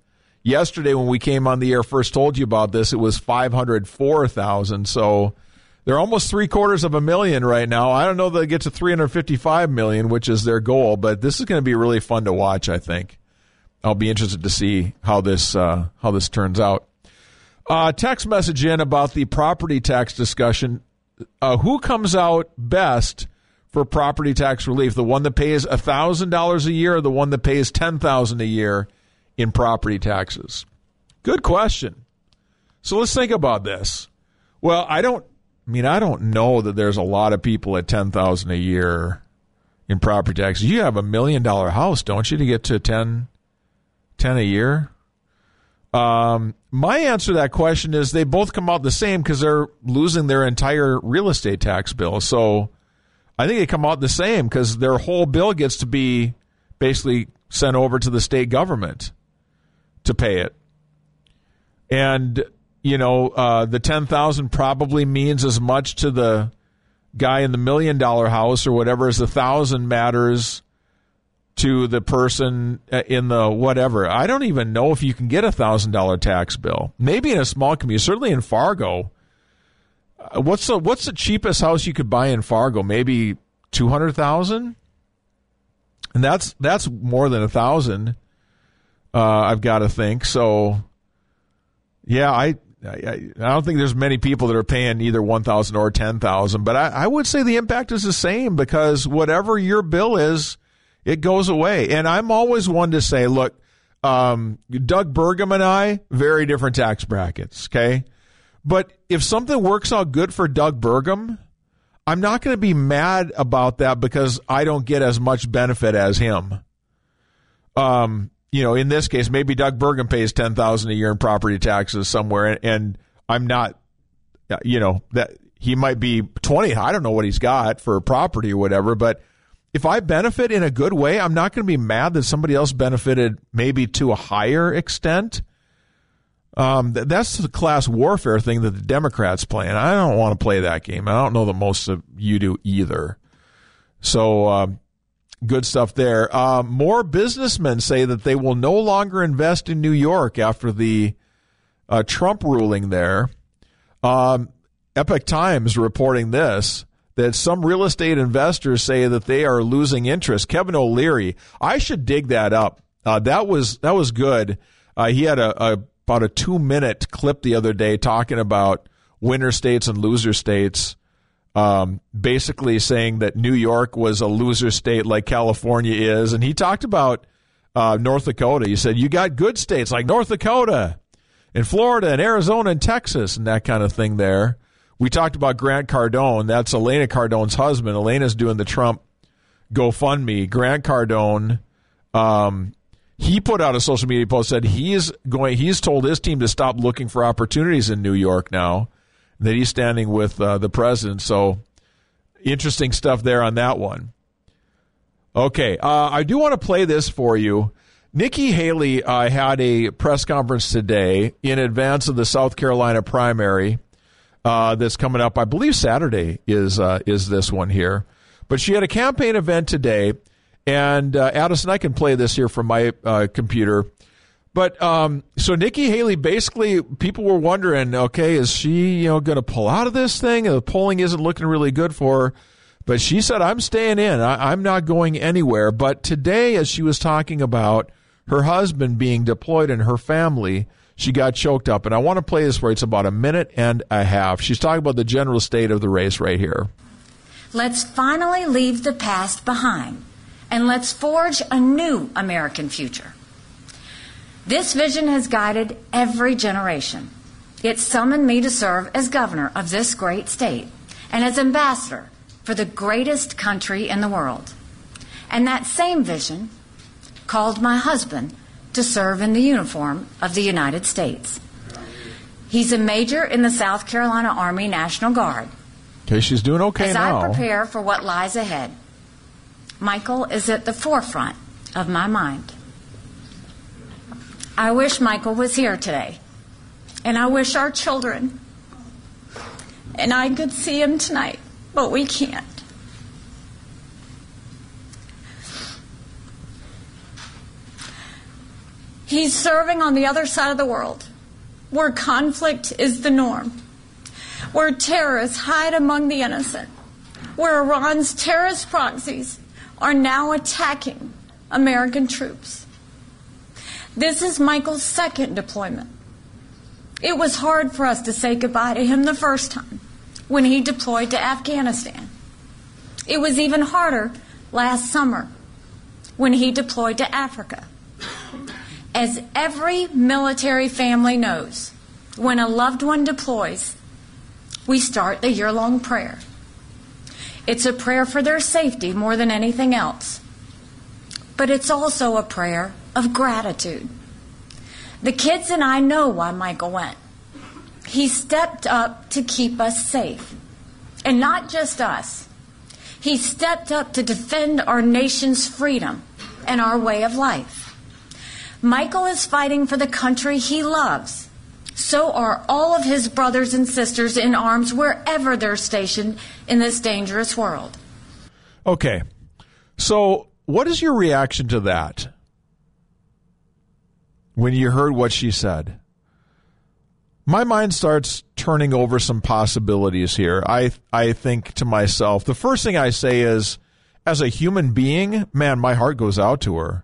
Yesterday, when we came on the air, first told you about this, it was 504,000. So they're almost three quarters of a million right now. I don't know if they get to 355 million, which is their goal, but this is going to be really fun to watch, I think. I'll be interested to see how this uh, how this turns out. Uh, text message in about the property tax discussion. Uh, who comes out best for property tax relief? The one that pays thousand dollars a year, or the one that pays ten thousand a year? In property taxes? Good question. So let's think about this. Well, I don't I mean I don't know that there's a lot of people at 10,000 a year in property taxes. You have a million dollar house, don't you, to get to 10 10 a year? Um, my answer to that question is they both come out the same because they're losing their entire real estate tax bill. So I think they come out the same because their whole bill gets to be basically sent over to the state government to pay it. And, you know, uh, the 10000 probably means as much to the guy in the million dollar house or whatever as a thousand matters to the person in the whatever. I don't even know if you can get a thousand dollar tax bill. Maybe in a small community, certainly in Fargo. uh, what's the what's the cheapest house you could buy in Fargo? Maybe two hundred thousand, and that's that's more than a thousand. Uh, I've got to think so. Yeah, I, I I don't think there's many people that are paying either one thousand or ten thousand, but I, I would say the impact is the same because whatever your bill is, it goes away. And I'm always one to say, look, um, Doug Burgum and I, very different tax brackets. Okay. But if something works out good for Doug Burgum, I'm not going to be mad about that because I don't get as much benefit as him. Um, you know, in this case, maybe Doug Burgum pays ten thousand a year in property taxes somewhere, and, and I'm not, you know, that he might be twenty. I don't know what he's got for property or whatever, but if I benefit in a good way, I'm not going to be mad that somebody else benefited maybe to a higher extent. Um, th- that's the class warfare thing that the Democrats play, and I don't want to play that game. I don't know that most of you do either. So, um, good stuff there. Uh, more businessmen say that they will no longer invest in New York after the uh, Trump ruling there. Um, Epoch Times reporting this that some real estate investors say that they are losing interest. Kevin O'Leary, I should dig that up. Uh, that was that was good. Uh, he had a, a about a two minute clip the other day talking about winner states and loser states. Um, basically saying that New York was a loser state like California is, and he talked about uh, North Dakota. He said you got good states like North Dakota, and Florida, and Arizona, and Texas, and that kind of thing there. We talked about Grant Cardone. That's Elena Cardone's husband. Elena's doing the Trump GoFundMe. Grant Cardone, um, he put out a social media post said he's going. He's told his team to stop looking for opportunities in New York now. That he's standing with uh, the president. So interesting stuff there on that one. Okay, uh, I do want to play this for you. Nikki Haley uh, had a press conference today in advance of the South Carolina primary uh, that's coming up. I believe Saturday is uh, is this one here. But she had a campaign event today, and uh, Addison, I can play this here from my uh, computer. But um, so Nikki Haley, basically, people were wondering, okay, is she you know going to pull out of this thing? The polling isn't looking really good for her. But she said, I'm staying in. I, I'm not going anywhere. But today, as she was talking about her husband being deployed and her family, she got choked up. And I want to play this where. It's about a minute and a half. She's talking about the general state of the race right here. Let's finally leave the past behind and let's forge a new American future. This vision has guided every generation. It summoned me to serve as governor of this great state and as ambassador for the greatest country in the world. And that same vision called my husband to serve in the uniform of the United States. He's a major in the South Carolina Army National Guard. Okay, she's doing okay As now. I prepare for what lies ahead, Michael is at the forefront of my mind. I wish Michael was here today, and I wish our children and I could see him tonight, but we can't. He's serving on the other side of the world, where conflict is the norm, where terrorists hide among the innocent, where Iran's terrorist proxies are now attacking American troops. This is Michael's second deployment. It was hard for us to say goodbye to him the first time when he deployed to Afghanistan. It was even harder last summer when he deployed to Africa. As every military family knows, when a loved one deploys, we start the year long prayer. It's a prayer for their safety more than anything else. But it's also a prayer of gratitude. The kids and I know why Michael went. He stepped up to keep us safe. And not just us. He stepped up to defend our nation's freedom and our way of life. Michael is fighting for the country he loves. So are all of his brothers and sisters in arms wherever they're stationed in this dangerous world. Okay. So, what is your reaction to that? When you heard what she said? My mind starts turning over some possibilities here. I I think to myself, the first thing I say is, as a human being, man, my heart goes out to her.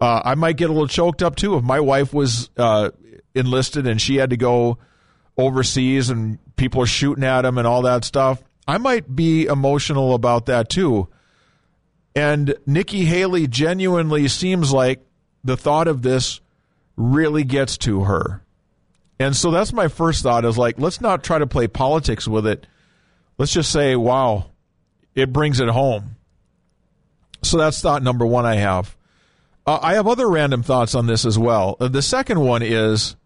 Uh, I might get a little choked up too if my wife was uh, enlisted and she had to go overseas and people are shooting at him and all that stuff. I might be emotional about that too. And Nikki Haley genuinely seems like the thought of this really gets to her. And so that's my first thought is like, let's not try to play politics with it. Let's just say, wow, it brings it home. So that's thought number one I have. Uh, I have other random thoughts on this as well. Uh, the second one is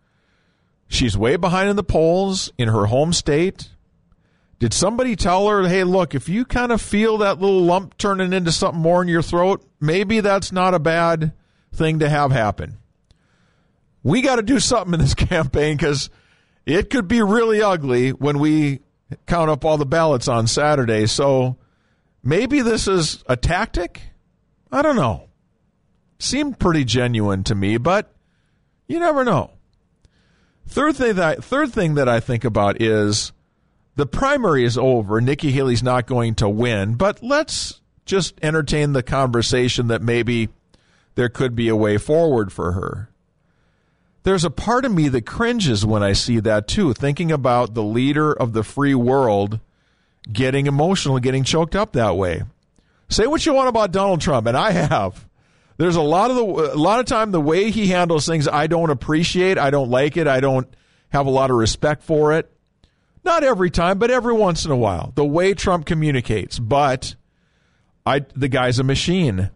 she's way behind in the polls in her home state. Did somebody tell her, hey, look, if you kind of feel that little lump turning into something more in your throat, maybe that's not a bad thing to have happen? We got to do something in this [laughs] campaign because it could be really ugly when we count up all the ballots on Saturday. So maybe this is a tactic? I don't know. Seemed pretty genuine to me, but you never know. Third thing that I, third thing that I think about is the primary is over. Nikki Haley's not going to win, but let's just entertain the conversation that maybe there could be a way forward for her. There's a part of me that cringes when I see that too, thinking about the leader of the free world getting emotional, getting choked up that way. Say what you want about Donald Trump, and I have. There's a lot of the a lot of time the way he handles things I don't appreciate, I don't like it, I don't have a lot of respect for it. Not every time, but every once in a while. The way Trump communicates, but I the guy's a machine.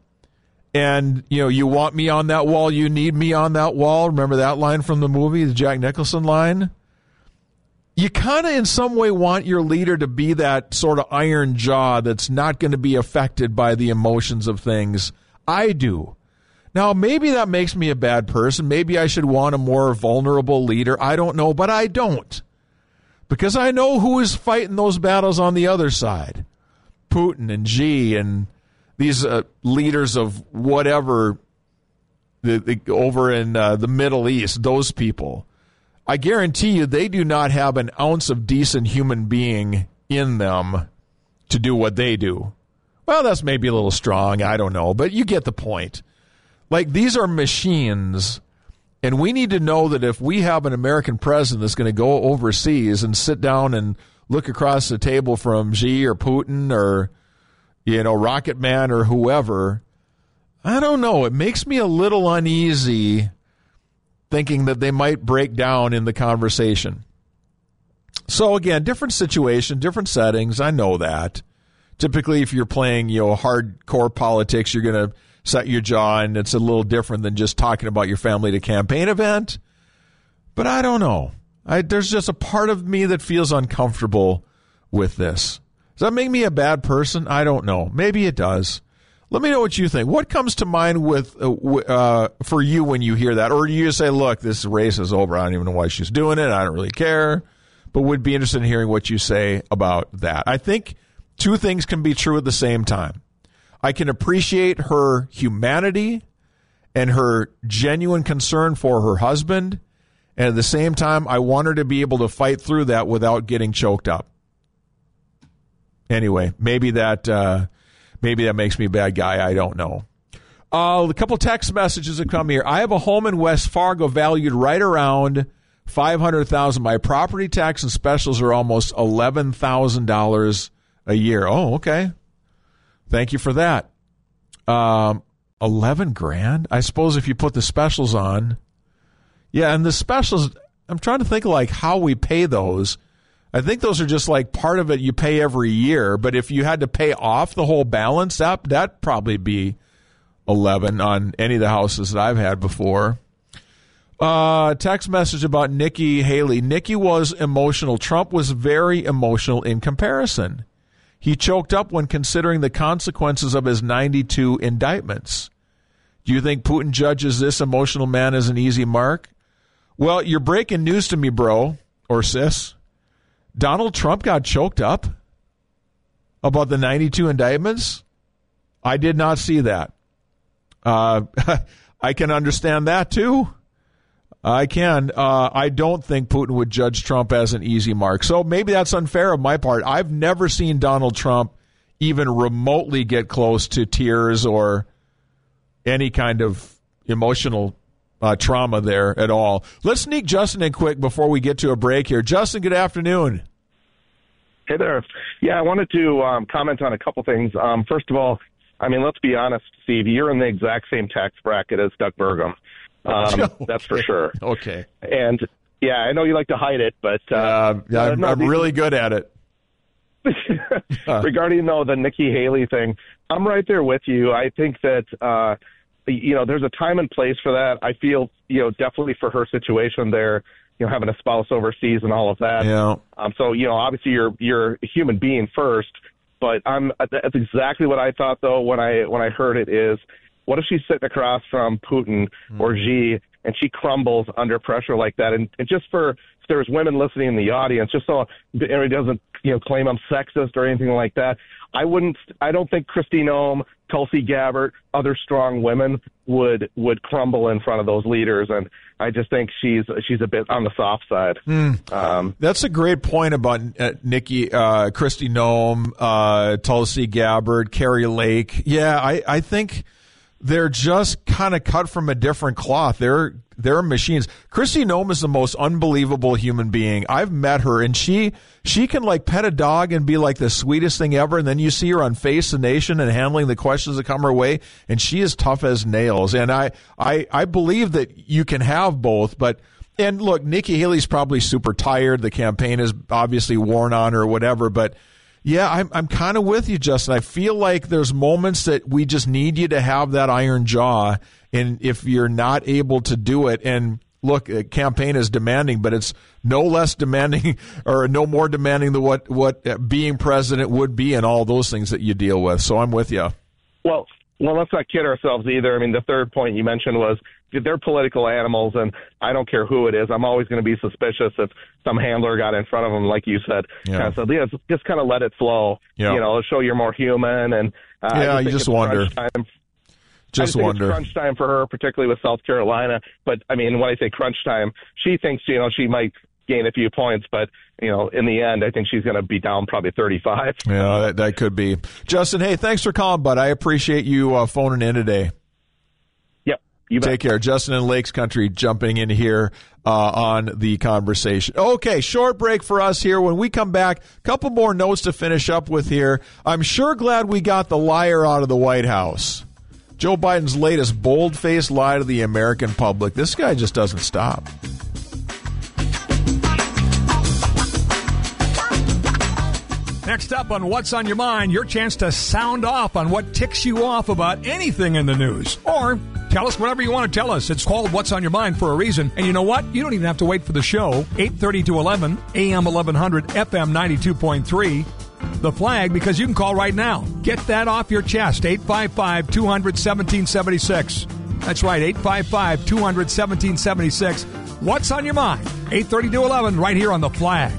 And you know, you want me on that wall, you need me on that wall. Remember that line from the movie, the Jack Nicholson line? You kind of, in some way, want your leader to be that sort of iron jaw that's not going to be affected by the emotions of things. I do. Now, maybe that makes me a bad person. Maybe I should want a more vulnerable leader. I don't know, but I don't. Because I know who is fighting those battles on the other side Putin and Xi and these uh, leaders of whatever the, the, over in uh, the Middle East, those people. I guarantee you they do not have an ounce of decent human being in them to do what they do. Well, that's maybe a little strong. I don't know. But you get the point. Like, these are machines. And we need to know that if we have an American president that's going to go overseas and sit down and look across the table from Xi or Putin or, you know, Rocket Man or whoever, I don't know. It makes me a little uneasy thinking that they might break down in the conversation. So again, different situation, different settings. I know that. Typically, if you're playing, you know, hardcore politics, you're going to set your jaw, and it's a little different than just talking about your family to campaign event. But I don't know. I, there's just a part of me that feels uncomfortable with this. Does that make me a bad person? I don't know. Maybe it does. Let me know what you think. What comes to mind with uh, uh, for you when you hear that, or do you say, "Look, this race is over. I don't even know why she's doing it. I don't really care." But would be interested in hearing what you say about that. I think two things can be true at the same time. I can appreciate her humanity and her genuine concern for her husband, and at the same time, I want her to be able to fight through that without getting choked up. Anyway, maybe that. Uh, Maybe that makes me a bad guy. I don't know. Uh, a couple text messages have come here. I have a home in West Fargo valued right around five hundred thousand. My property tax and specials are almost eleven thousand dollars a year. Oh, okay. Thank you for that. Um, eleven grand. I suppose if you put the specials on, yeah, and the specials. I'm trying to think like how we pay those. I think those are just like part of it you pay every year. But if you had to pay off the whole balance, up, that that probably be eleven on any of the houses that I've had before. Uh, text message about Nikki Haley. Nikki was emotional. Trump was very emotional in comparison. He choked up when considering the consequences of his 92 indictments. Do you think Putin judges this emotional man as an easy mark? Well, you're breaking news to me, bro or sis. Donald Trump got choked up about the 92 indictments? I did not see that. Uh, [laughs] I can understand that too. I can. Uh, I don't think Putin would judge Trump as an easy mark. So maybe that's unfair of my part. I've never seen Donald Trump even remotely get close to tears or any kind of emotional uh, trauma there at all. Let's sneak Justin in quick before we get to a break here. Justin, good afternoon. Hey there. Yeah, I wanted to um, comment on a couple things. Um, first of all, I mean, let's be honest, Steve. You're in the exact same tax bracket as Doug Burgum. [laughs] Um, okay. That's for sure. Okay. And yeah, I know you like to hide it, but uh, uh, I'm, no, I'm really good at it. [laughs] regarding though the Nikki Haley thing, I'm right there with you. I think that uh, you know there's a time and place for that. I feel you know definitely for her situation there, you know having a spouse overseas and all of that. Yeah. Um. So you know obviously you're you're a human being first, but I'm that's exactly what I thought though when I when I heard it is what if she's sitting across from Putin mm. or Xi and she crumbles under pressure like that? And, and just for if there's women listening in the audience, just so everybody doesn't you know claim I'm sexist or anything like that, I wouldn't. I don't think Kristi Noem, Tulsi Gabbard, other strong women would would crumble in front of those leaders. And I just think she's she's a bit on the soft side. Mm. Um, That's a great point about uh, Nikki, uh, Kristi Noem, uh, Tulsi Gabbard, Kari Lake. Yeah, I I think they're just kind of cut from a different cloth. They're they're machines. Kristi Noem is the most unbelievable human being. I've met her, and she she can like pet a dog and be like the sweetest thing ever. And then you see her on Face the Nation and handling the questions that come her way, and she is tough as nails. And I I I believe that you can have both, but. And look, Nikki Haley's probably super tired. The campaign is obviously worn on her or whatever, but yeah, I'm, I'm kind of with you, Justin. I feel like there's moments that we just need you to have that iron jaw. And if you're not able to do it, and look, a campaign is demanding, but it's no less demanding [laughs] or no more demanding than what, what being president would be and all those things that you deal with. So I'm with you. Well, well, let's not kid ourselves either. I mean, the third point you mentioned was they're political animals, and I don't care who it is. I'm always going to be suspicious if some handler got in front of them, like you said. Yeah. so yeah, just kind of let it flow. Yeah. You know, show you're more human, and uh, yeah, I you just wonder. Time. Just, just wonder. crunch time for her, particularly with South Carolina. But I mean, when I say crunch time, she thinks you know she might gain a few points, but you know, in the end, I think she's going to be down probably 35. Yeah, that, that, could be. Justin, hey, thanks for calling, bud. I appreciate you uh, phoning in today. Yep. You Take care. Justin in Lakes Country jumping in here uh, on the conversation. Okay, short break for us here. When we come back, a couple more notes to finish up with here. I'm sure glad we got the liar out of the White House. Joe Biden's latest bold faced lie to the American public. This guy just doesn't stop. Next up on What's on Your Mind, your chance to sound off on what ticks you off about anything in the news. Or tell us whatever you want to tell us. It's called What's on Your Mind for a reason. And you know what? You don't even have to wait for the show. 8.30 to 11, AM 1100, FM 92.3 the flag because you can call right now. Get that off your chest. 855 200 1776. That's right, 855 200 1776. What's on your mind? 830 to 11, right here on the flag.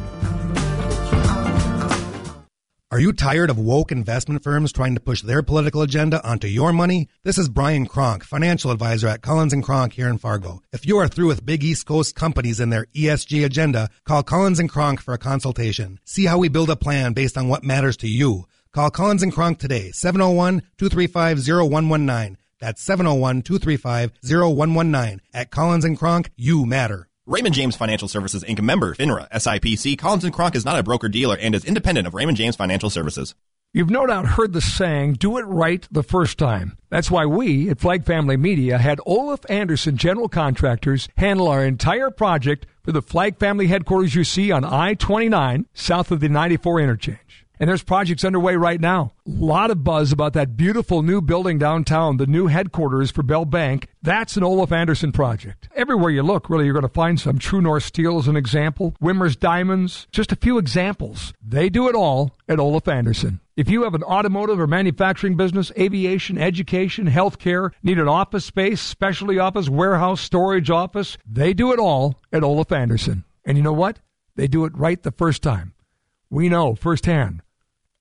Are you tired of woke investment firms trying to push their political agenda onto your money? This is Brian Kronk, financial advisor at Collins and Kronk here in Fargo. If you are through with big East Coast companies and their ESG agenda, call Collins and Kronk for a consultation. See how we build a plan based on what matters to you. Call Collins and Kronk today, 701-235-0119. That's 701-235-0119. At Collins and Kronk, you matter. Raymond James Financial Services Inc. member FINRA SIPC Collins and Kronk is not a broker dealer and is independent of Raymond James Financial Services. You've no doubt heard the saying, do it right the first time. That's why we at Flag Family Media had Olaf Anderson General Contractors handle our entire project for the Flag Family headquarters you see on I 29 south of the 94 interchange. And there's projects underway right now. A lot of buzz about that beautiful new building downtown, the new headquarters for Bell Bank. That's an Olaf Anderson project. Everywhere you look, really, you're going to find some True North Steel as an example, Wimmer's Diamonds, just a few examples. They do it all at Olaf Anderson. If you have an automotive or manufacturing business, aviation, education, healthcare, need an office space, specialty office, warehouse, storage office, they do it all at Olaf Anderson. And you know what? They do it right the first time. We know firsthand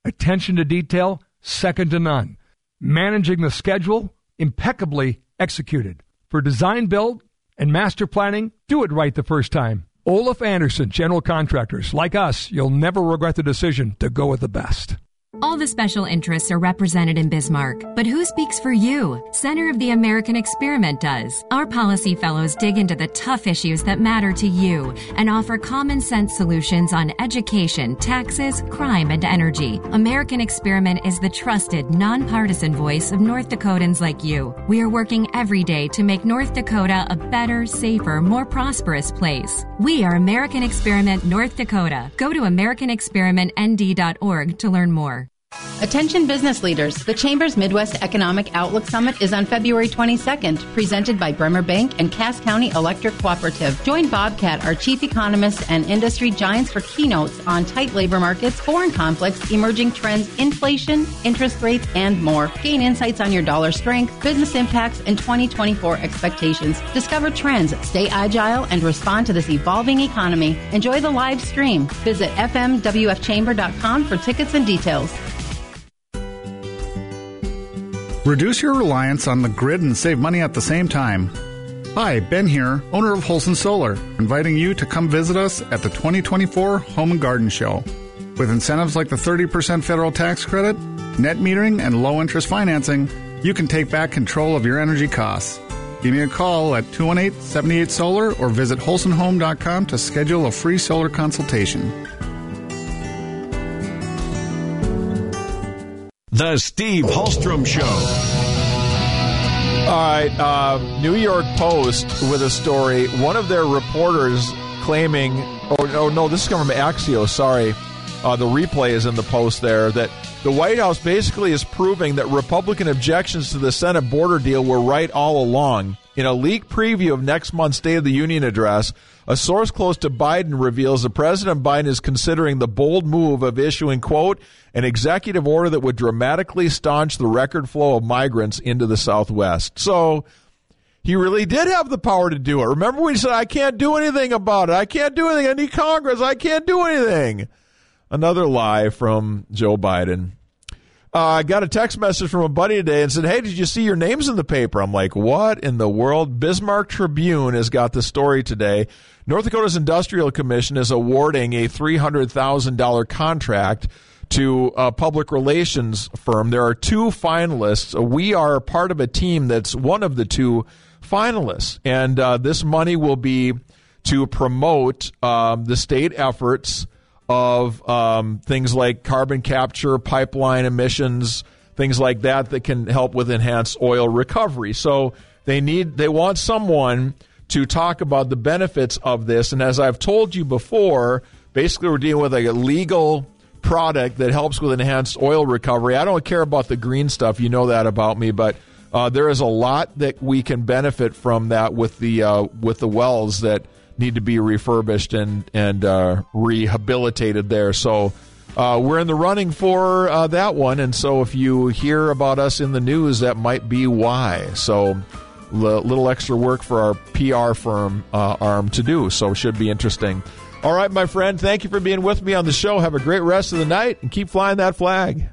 attention to detail, second to none. Managing the schedule, impeccably executed. For design build, And master planning, do it right the first time. Olaf Anderson, General Contractors. Like us, you'll never regret the decision to go with the best. All the special interests are represented in Bismarck, but who speaks for you? Center of the American Experiment does. Our policy fellows dig into the tough issues that matter to you and offer common sense solutions on education, taxes, crime, and energy. American Experiment is the trusted, nonpartisan voice of North Dakotans like you. We are working every day to make North Dakota a better, safer, more prosperous place. We are American Experiment North Dakota. Go to AmericanExperimentND.org to learn more. Attention business leaders. The Chamber's Midwest Economic Outlook Summit is on February 22nd, presented by Bremer Bank and Cass County Electric Cooperative. Join Bobcat, our chief economist and industry giants for keynotes on tight labor markets, foreign conflicts, emerging trends, inflation, interest rates, and more. Gain insights on your dollar strength, business impacts, and 2024 expectations. Discover trends, stay agile, and respond to this evolving economy. Enjoy the live stream. Visit fmwfchamber.com for tickets and details. Reduce your reliance on the grid and save money at the same time. Hi, Ben here, owner of Holson Solar, inviting you to come visit us at the 2024 Home and Garden Show. With incentives like the 30% federal tax credit, net metering, and low interest financing, you can take back control of your energy costs. Give me a call at 218 78 Solar or visit WholesonHome.com to schedule a free solar consultation. The Steve Hallstrom Show. All right, uh, New York Post with a story. One of their reporters claiming, oh no, no, this is coming from Axios. Sorry, uh, the replay is in the post there that the White House basically is proving that Republican objections to the Senate border deal were right all along. In a leaked preview of next month's State of the Union address, a source close to Biden reveals that President Biden is considering the bold move of issuing, quote, an executive order that would dramatically staunch the record flow of migrants into the Southwest. So he really did have the power to do it. Remember when he said, I can't do anything about it. I can't do anything. I need Congress. I can't do anything. Another lie from Joe Biden. Uh, I got a text message from a buddy today and said, Hey, did you see your names in the paper? I'm like, What in the world? Bismarck Tribune has got the story today. North Dakota's Industrial Commission is awarding a $300,000 contract to a public relations firm. There are two finalists. We are part of a team that's one of the two finalists. And uh, this money will be to promote um, the state efforts of um, things like carbon capture, pipeline emissions, things like that that can help with enhanced oil recovery. So they need they want someone to talk about the benefits of this. And as I've told you before, basically we're dealing with a legal product that helps with enhanced oil recovery. I don't care about the green stuff. You know that about me, but uh, there is a lot that we can benefit from that with the uh, with the wells that need to be refurbished and and uh, rehabilitated there. So uh, we're in the running for uh, that one, and so if you hear about us in the news, that might be why. So l- little extra work for our PR firm uh, arm to do. So should be interesting. All right, my friend. Thank you for being with me on the show. Have a great rest of the night and keep flying that flag.